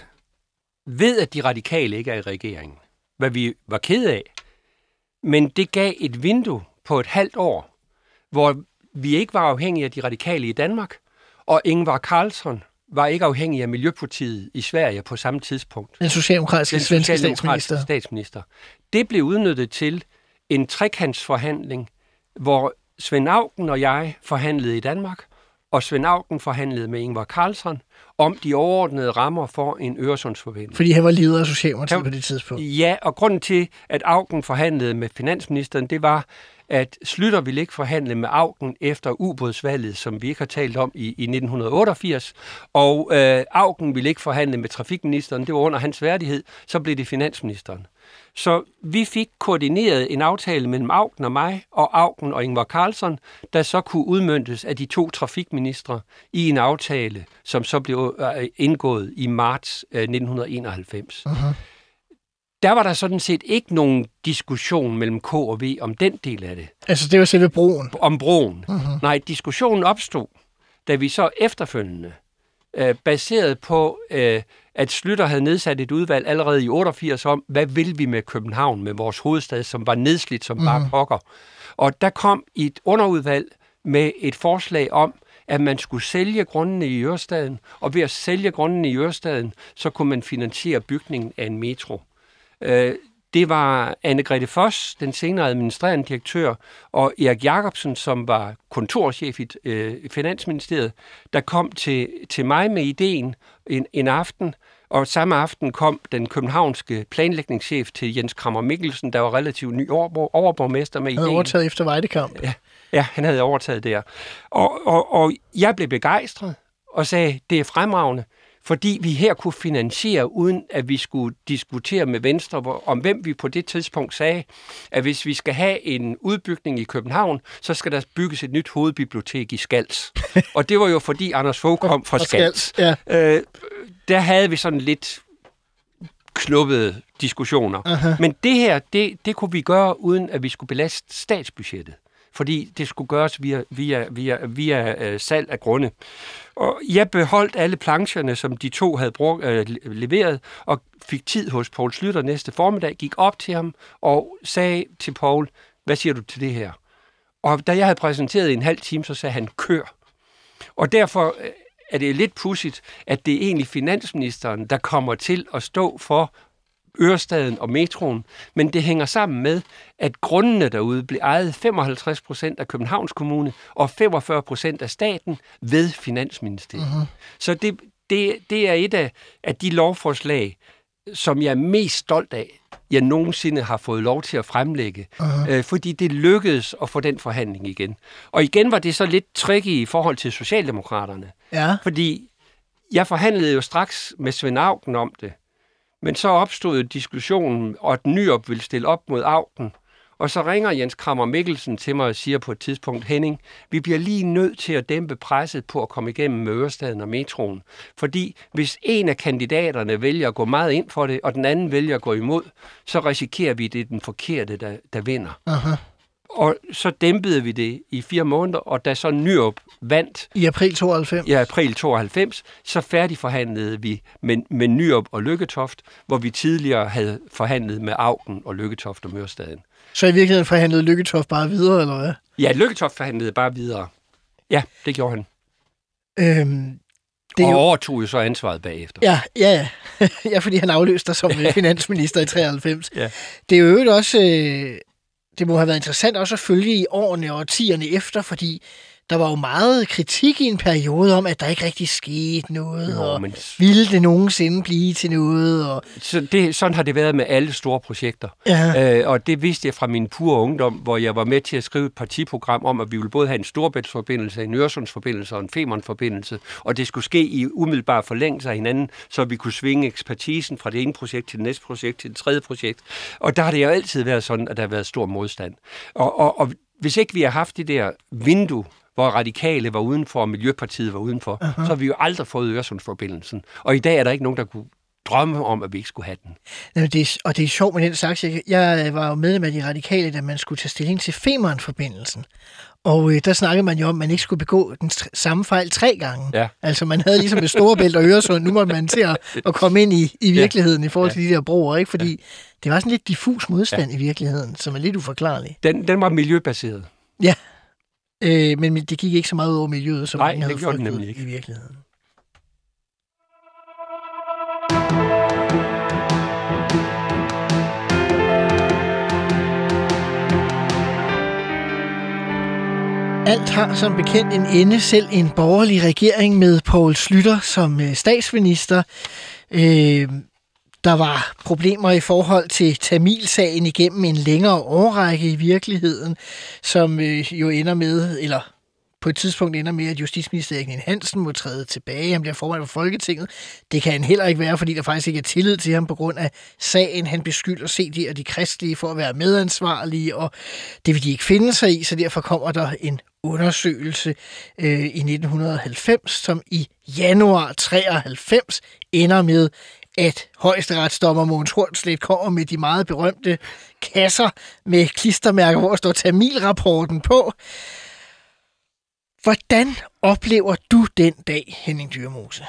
ved at de radikale ikke er i regeringen, hvad vi var ked af, men det gav et vindue på et halvt år, hvor vi ikke var afhængige af de radikale i Danmark, og Ingvar Carlsson var ikke afhængig af Miljøpartiet i Sverige på samme tidspunkt. Den socialdemokratiske Den svenske statsminister. statsminister. Det blev udnyttet til en trekantsforhandling, hvor Svend Augen og jeg forhandlede i Danmark, og Svend Augen forhandlede med Ingvar Carlsson om de overordnede rammer for en Øresundsforbindelse. Fordi han var leder af Socialdemokratiet på det tidspunkt. Ja, og grunden til, at Augen forhandlede med finansministeren, det var, at Slytter ville ikke forhandle med Augen efter ubådsvalget, som vi ikke har talt om i, i 1988, og øh, Augen ville ikke forhandle med trafikministeren, det var under hans værdighed, så blev det finansministeren. Så vi fik koordineret en aftale mellem Augen og mig, og Augen og Ingvar Carlsson, der så kunne udmyndtes af de to trafikministre i en aftale, som så blev øh, indgået i marts øh, 1991. Uh-huh. Der var der sådan set ikke nogen diskussion mellem K og V om den del af det. Altså, det var selve broen. Om broen. Mhm. Nej, diskussionen opstod, da vi så efterfølgende, øh, baseret på, øh, at Slytter havde nedsat et udvalg allerede i 88 om, hvad vil vi med København, med vores hovedstad, som var nedslidt som bare Mhm. pokker. Og der kom et underudvalg med et forslag om, at man skulle sælge grundene i Ørestaden, og ved at sælge grundene i Ørestaden, så kunne man finansiere bygningen af en metro. Øh, Det var Anne-Grethe Foss, den senere administrerende direktør, og Erik Jacobsen, som var kontorchef i øh, Finansministeriet, der kom til, til mig med ideen en, en aften, og samme aften kom den københavnske planlægningschef til Jens Krammer Mikkelsen, der var relativt ny over, overborgmester med ideen. Han havde overtaget efter Vejdekamp. Ja, ja, han havde overtaget der. Og, og, og jeg blev begejstret og sagde, det er fremragende fordi vi her kunne finansiere, uden at vi skulle diskutere med Venstre, hvor, om hvem vi på det tidspunkt sagde, at hvis vi skal have en udbygning i København, så skal der bygges et nyt hovedbibliotek i Skals. og det var jo fordi Anders Fogh kom fra Skals. Ja. Øh, der havde vi sådan lidt knuppede diskussioner. Uh-huh. Men det her, det, det kunne vi gøre, uden at vi skulle belaste statsbudgettet fordi det skulle gøres via, via, via, via øh, salg af grunde. Og jeg beholdt alle plancherne, som de to havde brug, øh, leveret, og fik tid hos Paul Slytter næste formiddag, gik op til ham og sagde til Paul, hvad siger du til det her? Og da jeg havde præsenteret i en halv time, så sagde han, kør. Og derfor øh, er det lidt pudsigt, at det er egentlig finansministeren, der kommer til at stå for Ørestaden og metroen, men det hænger sammen med, at grundene derude blev ejet 55 procent af Københavns Kommune og 45 procent af staten ved Finansministeriet. Uh-huh. Så det, det, det er et af, af de lovforslag, som jeg er mest stolt af, jeg nogensinde har fået lov til at fremlægge, uh-huh. øh, fordi det lykkedes at få den forhandling igen. Og igen var det så lidt tricky i forhold til Socialdemokraterne, ja. fordi jeg forhandlede jo straks med Svend Augen om det, men så opstod diskussionen, og at Nyop ville stille op mod Augen. Og så ringer Jens Krammer Mikkelsen til mig og siger på et tidspunkt, Henning, vi bliver lige nødt til at dæmpe presset på at komme igennem Mørestaden og metroen. Fordi hvis en af kandidaterne vælger at gå meget ind for det, og den anden vælger at gå imod, så risikerer vi, at det er den forkerte, der, der vinder. Aha. Og så dæmpede vi det i fire måneder, og da så Nyrup vandt... I april 92? I april 92, så færdigforhandlede vi med, med Nyrup og Lykketoft, hvor vi tidligere havde forhandlet med Augen og Lykketoft og Mørstaden. Så i virkeligheden forhandlede Lykketoft bare videre, eller hvad? Ja, Lykketoft forhandlede bare videre. Ja, det gjorde han. Øhm, det og jo... overtog jo så ansvaret bagefter. Ja, ja, ja. fordi han afløste dig som finansminister i 93. Ja. Det er jo også... Øh det må have været interessant også at følge i årene og årtierne efter, fordi der var jo meget kritik i en periode om, at der ikke rigtig skete noget, Nå, og men... ville det nogensinde blive til noget? Og... Så det, sådan har det været med alle store projekter. Ja. Øh, og det vidste jeg fra min pure ungdom, hvor jeg var med til at skrive et partiprogram om, at vi ville både have en storbæltsforbindelse, en Øresundsforbindelse og en Femernforbindelse, og det skulle ske i umiddelbar forlængelse af hinanden, så vi kunne svinge ekspertisen fra det ene projekt til det næste projekt til det tredje projekt. Og der har det jo altid været sådan, at der har været stor modstand. Og, og, og hvis ikke vi har haft det der vindue hvor radikale var udenfor, og Miljøpartiet var udenfor, uh-huh. så har vi jo aldrig fået Øresundsforbindelsen. Og i dag er der ikke nogen, der kunne drømme om, at vi ikke skulle have den. Jamen, det er, og det er sjovt med den slags. Jeg, jeg var jo medlem af de radikale, da man skulle tage stilling til Femern-forbindelsen. Og øh, der snakkede man jo om, at man ikke skulle begå den samme fejl tre gange. Ja. Altså man havde ligesom med Storebælt og Øresund, nu måtte man til at, at komme ind i, i virkeligheden ja. i forhold til ja. de der broer, ikke? fordi ja. det var sådan lidt diffus modstand ja. i virkeligheden, som er lidt uforklarlig. Den, den var miljøbaseret. Ja, Øh, men det gik ikke så meget over miljøet, som Nej, mange havde det nemlig ikke. i virkeligheden. Alt har som bekendt en ende, selv en borgerlig regering med Poul Slytter som øh, statsminister. Øh, der var problemer i forhold til Tamilsagen igennem en længere årrække i virkeligheden, som øh, jo ender med, eller på et tidspunkt ender med, at justitsminister Erik Hansen må træde tilbage. Han bliver formand for Folketinget. Det kan han heller ikke være, fordi der faktisk ikke er tillid til ham på grund af sagen. Han beskylder CD og de kristlige for at være medansvarlige, og det vil de ikke finde sig i, så derfor kommer der en undersøgelse øh, i 1990, som i januar 93 ender med, at højesteretsdommer Mogens Hornslet kommer med de meget berømte kasser med klistermærker, hvor står Tamil-rapporten på. Hvordan oplever du den dag, Henning Dyrmose?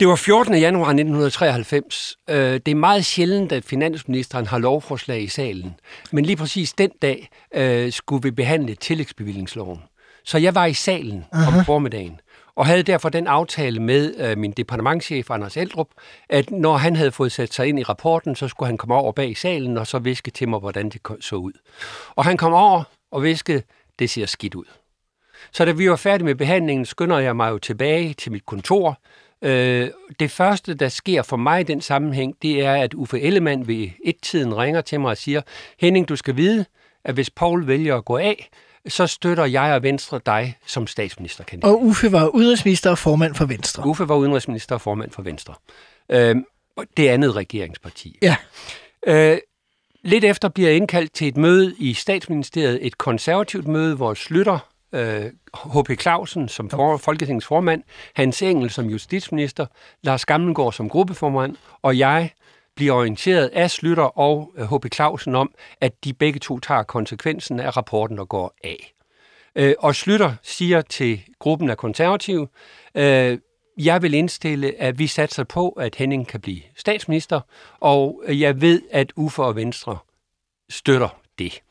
Det var 14. januar 1993. Øh, det er meget sjældent, at finansministeren har lovforslag i salen. Men lige præcis den dag øh, skulle vi behandle tillægsbevillingsloven. Så jeg var i salen Aha. om formiddagen og havde derfor den aftale med øh, min departementchef Anders Eldrup, at når han havde fået sat sig ind i rapporten, så skulle han komme over bag i salen og så viske til mig, hvordan det så ud. Og han kom over og viskede, det ser skidt ud. Så da vi var færdige med behandlingen, skynder jeg mig jo tilbage til mit kontor. Øh, det første, der sker for mig i den sammenhæng, det er, at Uffe Ellemann ved et-tiden ringer til mig og siger, Henning, du skal vide, at hvis Paul vælger at gå af, så støtter jeg og Venstre dig som statsministerkandidat. Og Uffe var udenrigsminister og formand for Venstre. Uffe var udenrigsminister og formand for Venstre. Øh, det andet regeringsparti. Ja. Øh, lidt efter bliver jeg indkaldt til et møde i statsministeriet, et konservativt møde, hvor Slytter, øh, H.P. Clausen som for, Folketingets formand, Hans Engel som justitsminister, Lars Gammelgaard som gruppeformand, og jeg bliver orienteret af Slytter og H.P. Clausen om, at de begge to tager konsekvensen af rapporten og går af. Øh, og Slytter siger til gruppen af konservative, øh, jeg vil indstille, at vi satser på, at Henning kan blive statsminister, og jeg ved, at Uffe og Venstre støtter det.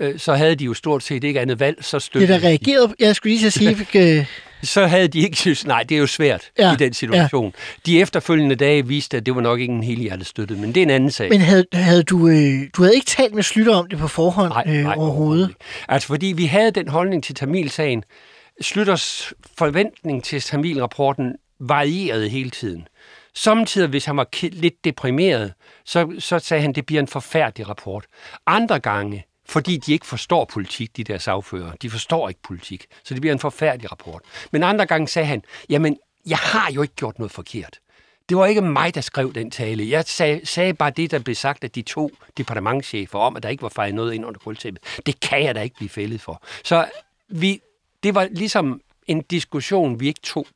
Øh, så havde de jo stort set ikke andet valg, så Det støttede der reagerede, jeg skulle lige så sige, øh, så havde de ikke synes, nej, det er jo svært Ja, i den situation. Ja. De efterfølgende dage viste, at det var nok ikke en hel hjerte støttet, men det er en anden sag. men havde, havde du, øh, du havde ikke talt med Slytter om det på forhånd øh, overhovedet? ikke. Altså, fordi vi havde den holdning til Tamilsagen. Slytters forventning til Tamilrapporten varierede hele tiden. Samtidig, hvis han var lidt deprimeret, så, så sagde han, at det bliver en forfærdelig rapport. Andre gange, fordi de ikke forstår politik, de der sagfører. De forstår ikke politik, så det bliver en forfærdelig rapport. Men andre gange sagde han, jamen, jeg har jo ikke gjort noget forkert. Det var ikke mig, der skrev den tale. Jeg sag, sagde bare det, der blev sagt af de to departementchefer om, at der ikke var fejret noget ind under gulvtæppet. Det kan jeg da ikke blive fældet for. Så vi, det var ligesom en diskussion, vi ikke tog.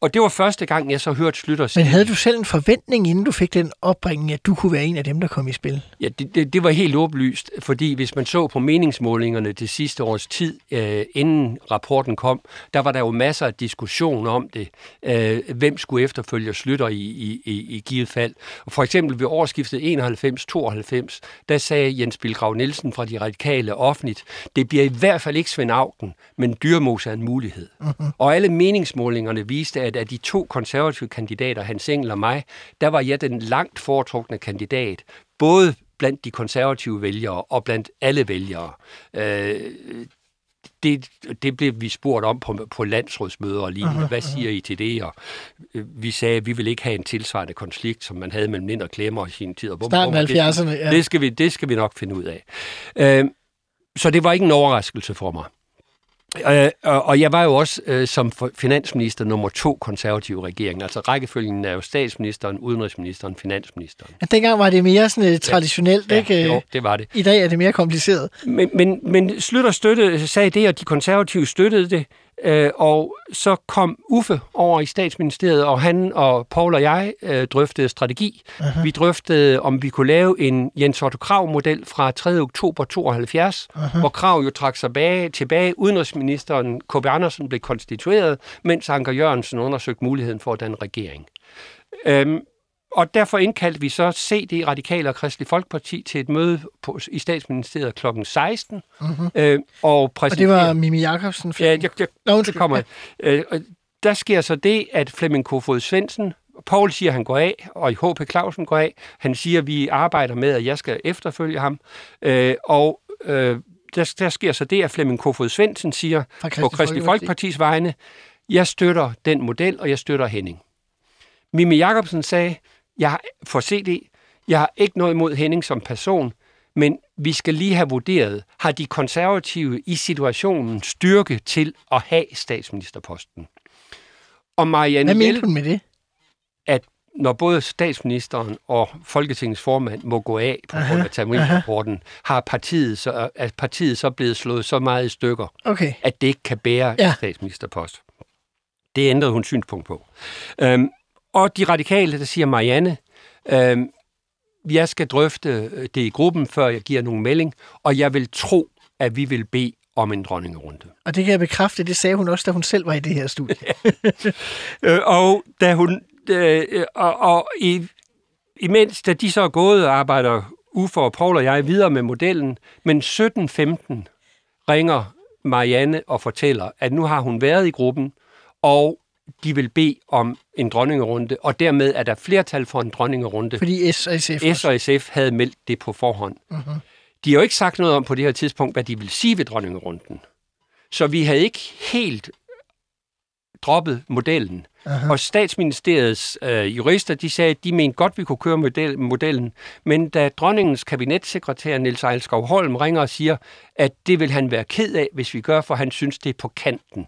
Og det var første gang, jeg så hørte Slytter sige... Men havde du selv en forventning, inden du fik den opbringning, at du kunne være en af dem, der kom i spil? Ja, det, det, det var helt åbenlyst, fordi hvis man så på meningsmålingerne det sidste års tid, øh, inden rapporten kom, der var der jo masser af diskussion om det. Øh, hvem skulle efterfølge Slytter i, i, i, i givet fald? Og for eksempel ved årsskiftet 91-92, der sagde Jens Bilgrav Nielsen fra De Radikale offentligt, det bliver i hvert fald ikke Svend Augen, men Dyrmose er en mulighed. Uh-huh. Og alle meningsmålingerne viste, at af de to konservative kandidater, Hans Engel og mig, der var jeg den langt foretrukne kandidat, både blandt de konservative vælgere og blandt alle vælgere. Øh, det, det blev vi spurgt om på, på landsrådsmøder og lignende. Hvad siger I til det? Og øh, vi sagde, at vi vil ikke have en tilsvarende konflikt, som man havde mellem Lind og Klemmer i sin tid. Og bum, Starten af det- 70'erne, ja. Det skal, vi, det skal vi nok finde ud af. Øh, så det var ikke en overraskelse for mig. Øh, og, jeg var jo også øh, som finansminister nummer to konservative regering. Altså rækkefølgen er jo statsministeren, udenrigsministeren, finansministeren. Men dengang var det mere sådan uh, traditionelt, Ja, ikke? jo, det var det. I dag er det mere kompliceret. Men, men, men Slytter støtte, sagde det, og de konservative støttede det. Øh, og så kom Uffe over i statsministeriet, og han og Paul og jeg øh, drøftede strategi. Uh-huh. Vi drøftede, om vi kunne lave en Jens Otto Krav-model fra 3. oktober 72, uh-huh. hvor Krav jo trak sig tilbage, tilbage. Udenrigsministeren K.B. Andersen blev konstitueret, mens Anker Jørgensen undersøgte muligheden for at danne regering. Øhm, og derfor indkaldte vi så CD, Radikale og Kristelig Folkeparti til et møde på, i statsministeriet kl. 16. Uh-huh. Øh, og, Og det var præsenterede- Mimi Jacobsen. Ja, jeg, jeg, Nå, det kommer. Øh, og der sker så det, at Flemming Kofod Svendsen, Paul siger, at han går af, og H.P. Clausen går af. Han siger, at vi arbejder med, at jeg skal efterfølge ham. Øh, og øh, der, der sker så det, at Flemming Kofod Svendsen siger Fra på Kristelig Kristelig Folkeparti. Folkepartis vegne, jeg støtter den model, og jeg støtter Henning. Mimi Jacobsen sagde, jeg har- for CD, jeg har ikke noget imod Henning som person, men vi skal lige have vurderet, har de konservative i situationen styrke til at have statsministerposten? Og Marianne Hvad mente hun med det? at når både statsministeren og Folketingets formand må gå af på grund af terminrapporten, har partiet så, at partiet så blevet slået så meget i stykker, Okay. at det ikke kan bære ja. statsministerpost. Det ændrede hun synspunkt på. Øhm, og de radikale, der siger Marianne, øhm, jeg skal drøfte øh, det i gruppen, før jeg giver nogen melding, og jeg vil tro, at vi vil bede om en dronningerunde. Og det kan jeg bekræfte, det sagde hun også, da hun selv var i det her studie. Øh, og da hun, øh, øh, og, og i, imens, da de så er gået og arbejder Uffe og Paul og jeg videre med modellen, men 17.15 ringer Marianne og fortæller, at nu har hun været i gruppen, og de vil bede om en dronningerunde, og dermed er der flertal for en dronningerunde. Fordi S og SF... S og SF havde meldt det på forhånd. Uh-huh. De har jo ikke sagt noget om på det her tidspunkt, hvad de vil sige ved dronningerunden. Så vi havde ikke helt droppet modellen. Aha. Og statsministeriets øh, jurister, de sagde, at de mente godt, vi kunne køre model, modellen. Men da dronningens kabinetssekretær Niels Eilskov Holm ringer og siger, at det vil han være ked af, hvis vi gør, for han synes, det er på kanten,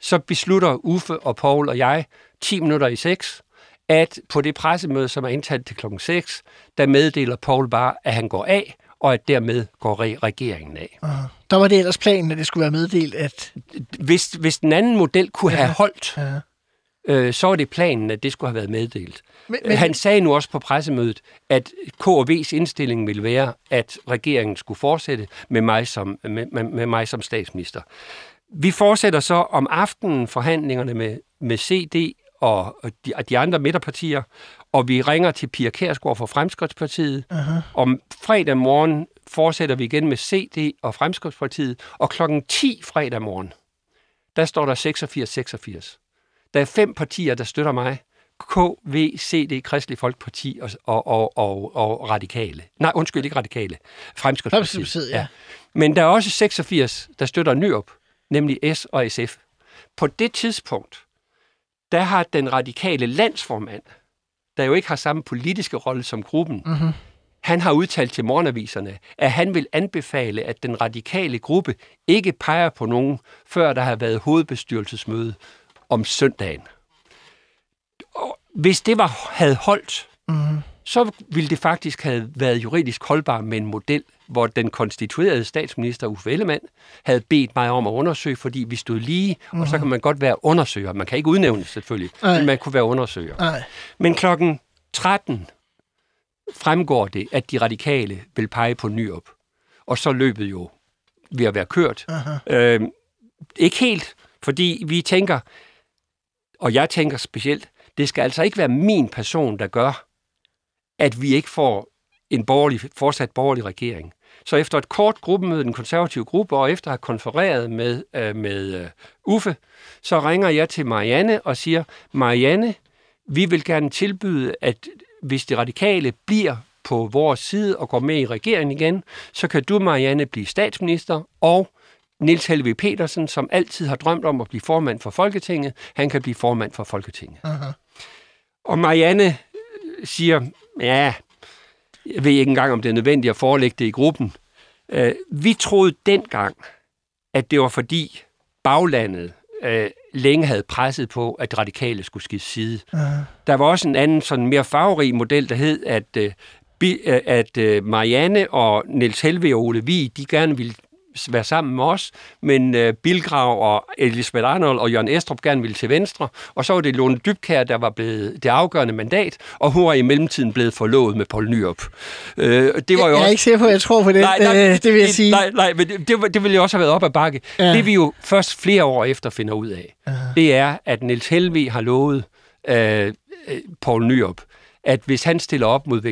så beslutter Uffe og Paul og jeg 10 minutter i 6, at på det pressemøde, som er indtalt til klokken 6, der meddeler Paul bare, at han går af, og at dermed går regeringen af. Aha. Der var det ellers planen, at det skulle være meddelt, at... Hvis, hvis den anden model kunne ja. have holdt, ja. øh, så var det planen, at det skulle have været meddelt. Men, men... Han sagde nu også på pressemødet, at KV's indstilling ville være, at regeringen skulle fortsætte med mig som, med, med, med mig som statsminister. Vi fortsætter så om aftenen forhandlingerne med, med CD og de, de andre midterpartier, og vi ringer til Pia Kærsgaard fra Fremskridspartiet. Uh-huh. Om fredag morgen fortsætter vi igen med CD og Fremskridspartiet, og klokken 10 fredag morgen, der står der 86-86. Der er fem partier, der støtter mig. K, V, CD, Kristelig Folkeparti og, og, og, og, og Radikale. Nej, undskyld, ikke Radikale. Fremskridspartiet. Ja. ja. Men der er også 86, der støtter Nyrup, nemlig S og SF. På det tidspunkt, der har den radikale landsformand, der jo ikke har samme politiske rolle som gruppen, mm-hmm. han har udtalt til morgenaviserne, at han vil anbefale, at den radikale gruppe ikke peger på nogen, før der har været hovedbestyrelsesmøde om søndagen. Og hvis det var havde holdt, mm-hmm. Så ville det faktisk have været juridisk holdbart med en model, hvor den konstituerede statsminister Uffe Ellemann havde bedt mig om at undersøge, fordi vi stod lige, mm-hmm. og så kan man godt være undersøger. Man kan ikke udnævne selvfølgelig, Ej. men man kunne være undersøger. Ej. Men klokken 13 fremgår det, at de radikale vil pege på Nyop. Og så løbet jo ved at være kørt. Øh, ikke helt, fordi vi tænker, og jeg tænker specielt, det skal altså ikke være min person, der gør, at vi ikke får en borgerlig, fortsat borgerlig regering. Så efter et kort gruppemøde, den konservative gruppe, og efter at have konfereret med, øh, med øh, Uffe, så ringer jeg til Marianne og siger, Marianne, vi vil gerne tilbyde, at hvis det radikale bliver på vores side og går med i regeringen igen, så kan du, Marianne, blive statsminister, og Nils Helve Petersen, som altid har drømt om at blive formand for Folketinget, han kan blive formand for Folketinget. Uh-huh. Og Marianne siger, ja, jeg ved ikke engang, om det er nødvendigt at forelægge det i gruppen. Øh, vi troede dengang, at det var fordi baglandet øh, længe havde presset på, at radikale skulle skifte side. Uh-huh. Der var også en anden, sådan mere farverig model, der hed, at, øh, at Marianne og Niels Helve og Ole Vig, de gerne ville være sammen med os, men uh, Bilgrav og Elisabeth Arnold og Jørgen Estrup gerne ville til venstre, og så var det Lone Dybkær, der var blevet det afgørende mandat, og hun var i mellemtiden blevet forlovet med Poul Nyrup. Uh, det var jo jeg er også... ikke sikker på, at jeg tror på det, nej, nej, uh, det vil jeg sige. Nej, nej men det, det, det ville jo også have været op ad bakke. Ja. Det vi jo først flere år efter finder ud af, uh. det er, at Niels Helve har lovet uh, Poul Nyrup, at hvis han stiller op mod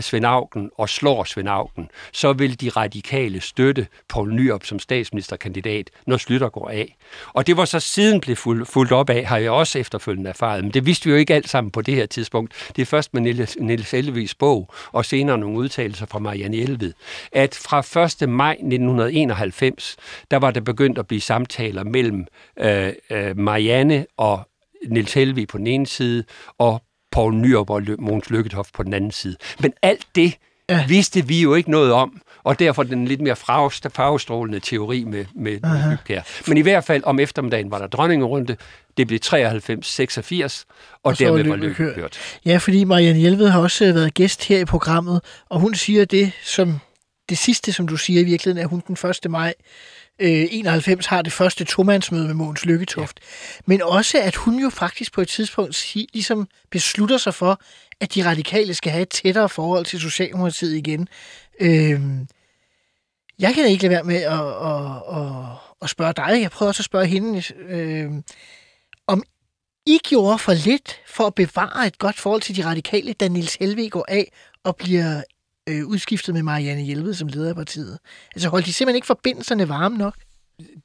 Svend Augen og slår Svend Augen, så vil de radikale støtte Poul Nyrup som statsministerkandidat, når Slytter går af. Og det var så siden blev fuldt op af, har jeg også efterfølgende erfaret. Men det vidste vi jo ikke alt sammen på det her tidspunkt. Det er først med Niels Elvis bog, og senere nogle udtalelser fra Marianne Elved, at fra 1. maj 1991, der var der begyndt at blive samtaler mellem øh, øh, Marianne og Nils Helvi på den ene side, og Poul Nyrup og Måns Lykketoft på den anden side. Men alt det ja. vidste vi jo ikke noget om, og derfor den lidt mere farvestrålende teori med, med Lykkær. Men i hvert fald om eftermiddagen var der dronningerunde, det blev 93-86, og, og dermed var Lykke hørt. Ja, fordi Marianne Hjelved har også været gæst her i programmet, og hun siger det, som det sidste, som du siger i virkeligheden, er hun den 1. maj øh, 91 har det første tomandsmøde med Mogens Lykketoft. Ja. Men også, at hun jo faktisk på et tidspunkt ligesom beslutter sig for, at de radikale skal have et tættere forhold til Socialdemokratiet igen. Øh, jeg kan ikke lade være med at, at, at, at spørge dig. Jeg prøver også at spørge hende, øh, om I gjorde for lidt for at bevare et godt forhold til de radikale, da Nils Helvig går af og bliver øh, udskiftet med Marianne Hjelved som leder af partiet? Altså holdt de simpelthen ikke forbindelserne varme nok?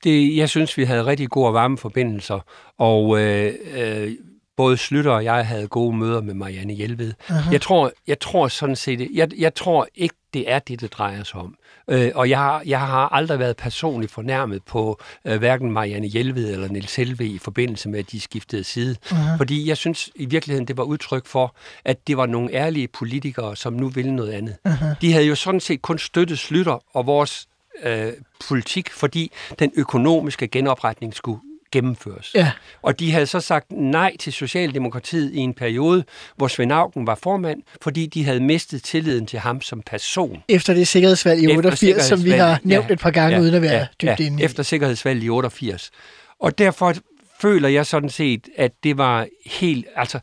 det, jeg synes, vi havde rigtig gode og varme forbindelser, og øh, øh, både Slytter og jeg havde gode møder med Marianne Hjelved. Uh-huh. Jeg tror, jeg tror sådan set, jeg, jeg tror ikke, det er det, det drejer sig om. Øh, og jeg har, jeg har aldrig været personligt fornærmet på øh, hverken Marianne Hjelved eller Niels Helve i forbindelse med, at de skiftede side. Uh-huh. Fordi jeg synes i virkeligheden, det var udtryk for, at det var nogle ærlige politikere, som nu ville noget andet. Uh-huh. De havde jo sådan set kun støttet Slytter og vores øh, politik, fordi den økonomiske genopretning skulle gennemføres. Ja. Og de havde så sagt nej til Socialdemokratiet i en periode, hvor Svend Augen var formand, fordi de havde mistet tilliden til ham som person. Efter det sikkerhedsvalg i Efter 88, som vi har nævnt ja, et par gange, ja, uden at være ja, dybt ja, inde i. Efter sikkerhedsvalget i 88. Og derfor føler jeg sådan set, at det var helt... Altså,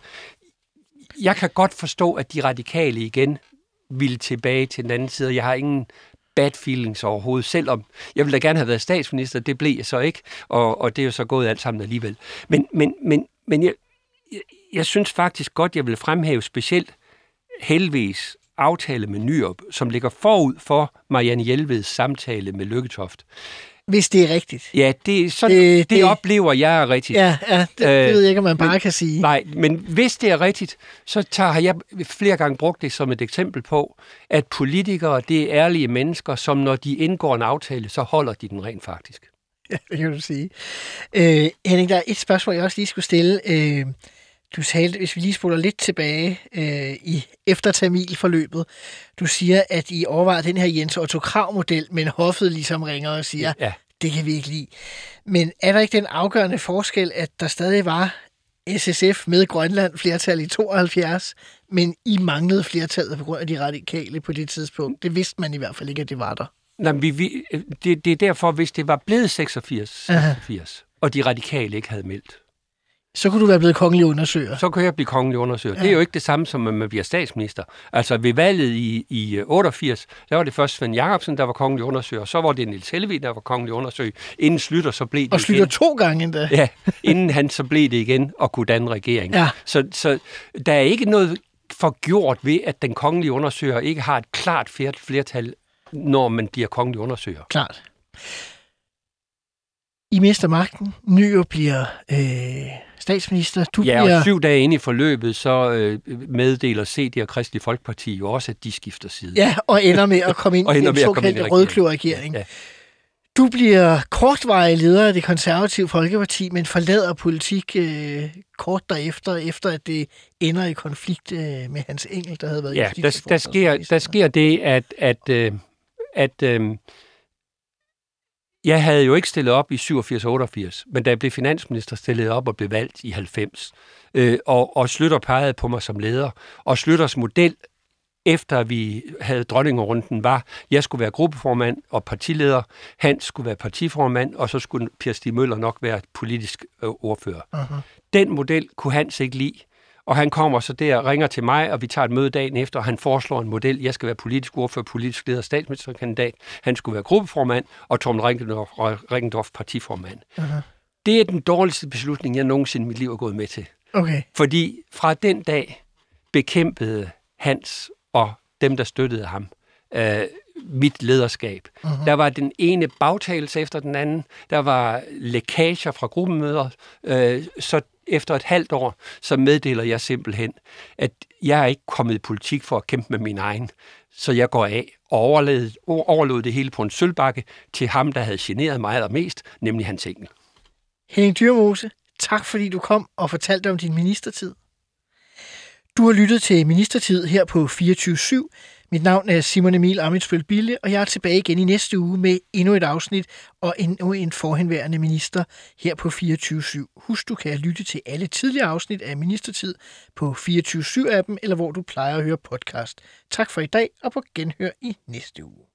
jeg kan godt forstå, at de radikale igen ville tilbage til den anden side. Jeg har ingen bad feelings overhovedet, selvom jeg ville da gerne have været statsminister, det blev jeg så ikke, og, og det er jo så gået alt sammen alligevel. Men, men, men, men jeg, jeg, jeg synes faktisk godt, jeg vil fremhæve specielt Helves aftale med Nyrup, som ligger forud for Marianne Hjelveds samtale med Lykketoft. Hvis det er rigtigt. Ja, det, så, Det- det, det, det- det oplever jeg er rigtigt. Ja, ja det, det Øh, ved jeg ikke, om man bare men- kan sige. Nej, men hvis det er rigtigt, så tager, har jeg flere gange brugt det som et eksempel på, at politikere, det er ærlige mennesker, som når de indgår en aftale, så holder de den rent faktisk. Ja, det kan du sige. Øh, Henning, der er et spørgsmål, jeg også lige skulle stille. Øh, du talte, hvis vi lige spoler lidt tilbage øh, i eftertamilforløbet, du siger, at I overvejer den her Jens Otto Krav-model, men hoffet ligesom ringer og siger, Ja. det kan vi ikke lide. Men er der ikke den afgørende forskel, at der stadig var SSF med Grønland flertal i 72, men I manglede flertallet på grund af de radikale på det tidspunkt? Det vidste man i hvert fald ikke, at det var der. Nej, men vi, vi, det, det er derfor, hvis det var blevet 86, 86 og de radikale ikke havde meldt, Så kunne du være blevet kongelig undersøger. så kan jeg blive kongelig undersøger. Ja. Det er jo ikke det samme, som at man bliver statsminister. Altså ved valget i, i øh, 88, der var det først Svend Jacobsen, der var kongelig undersøger, så var det Niels Helvig, der var kongelig undersøger. Inden Slytter, så blev det Og slutter igen. to gange endda. Ja, inden han så blev det igen og kunne danne regering. Ja. Så, så der er ikke noget forgjort ved, at den kongelige undersøger ikke har et klart fler- flertal, når man bliver kongelig undersøger. Klart. I mister magten. Nyrup bliver øh, statsminister. Du Ja, bliver... og syv dage inde i forløbet, så øh, meddeler CD og Kristelig Folkeparti jo også, at de skifter side. Ja, og ender med at komme ind i den såkaldte rødkløverregering. Ja. Du bliver kortvarig leder af det konservative Folkeparti, men forlader politik øh, kort derefter, efter at det ender i konflikt øh, med Hans Engel, der havde været Ja, der, der, sker, der sker det, at, at, øh, at øh, jeg havde jo ikke stillet op i 87-88, men da jeg blev finansminister, stillede op og blev valgt i 90. Øh, og, og Slytter pegede på mig som leder. Og Slytters model, efter vi havde dronningerunden, var, jeg skulle være gruppeformand og partileder, Hans skulle være partiformand, og så skulle Per Stig Møller nok være politisk øh, ordfører. Uh-huh. Den model kunne Hans ikke lide, og han kommer så der og ringer til mig, og vi tager et møde dagen efter, og han foreslår en model. Jeg skal være politisk ordfører, politisk leder, statsministerkandidat. Han skulle være gruppeformand, og Tom Ringendorf, Ringendorf partiformand. Uh-huh. Det er den dårligste beslutning, jeg nogensinde i mit liv er gået med til. Okay. Fordi fra den dag bekæmpede Hans og dem, der støttede ham, øh, mit lederskab. Uh-huh. Der var den ene bagtagelse efter den anden. Der var lækager fra gruppemøder. Øh, så efter et halvt år, så meddeler jeg simpelthen, at jeg er ikke kommet i politik for at kæmpe med min egen. Så jeg går af og overlod, overlod det hele på en sølvbakke til ham, der havde generet mig allermest, nemlig hans engel. Henning Dyrmose, tak fordi du kom og fortalte om din ministertid. Du har lyttet til Ministertid her på 24-7. Mit navn er Simon Emil Amitsbøl Bille, og jeg er tilbage igen i næste uge med endnu et afsnit og endnu en forhenværende minister her på 24.7. Husk, du kan lytte til alle tidligere afsnit af Ministertid på 24.7-appen, eller hvor du plejer at høre podcast. Tak for i dag, og på genhør i næste uge.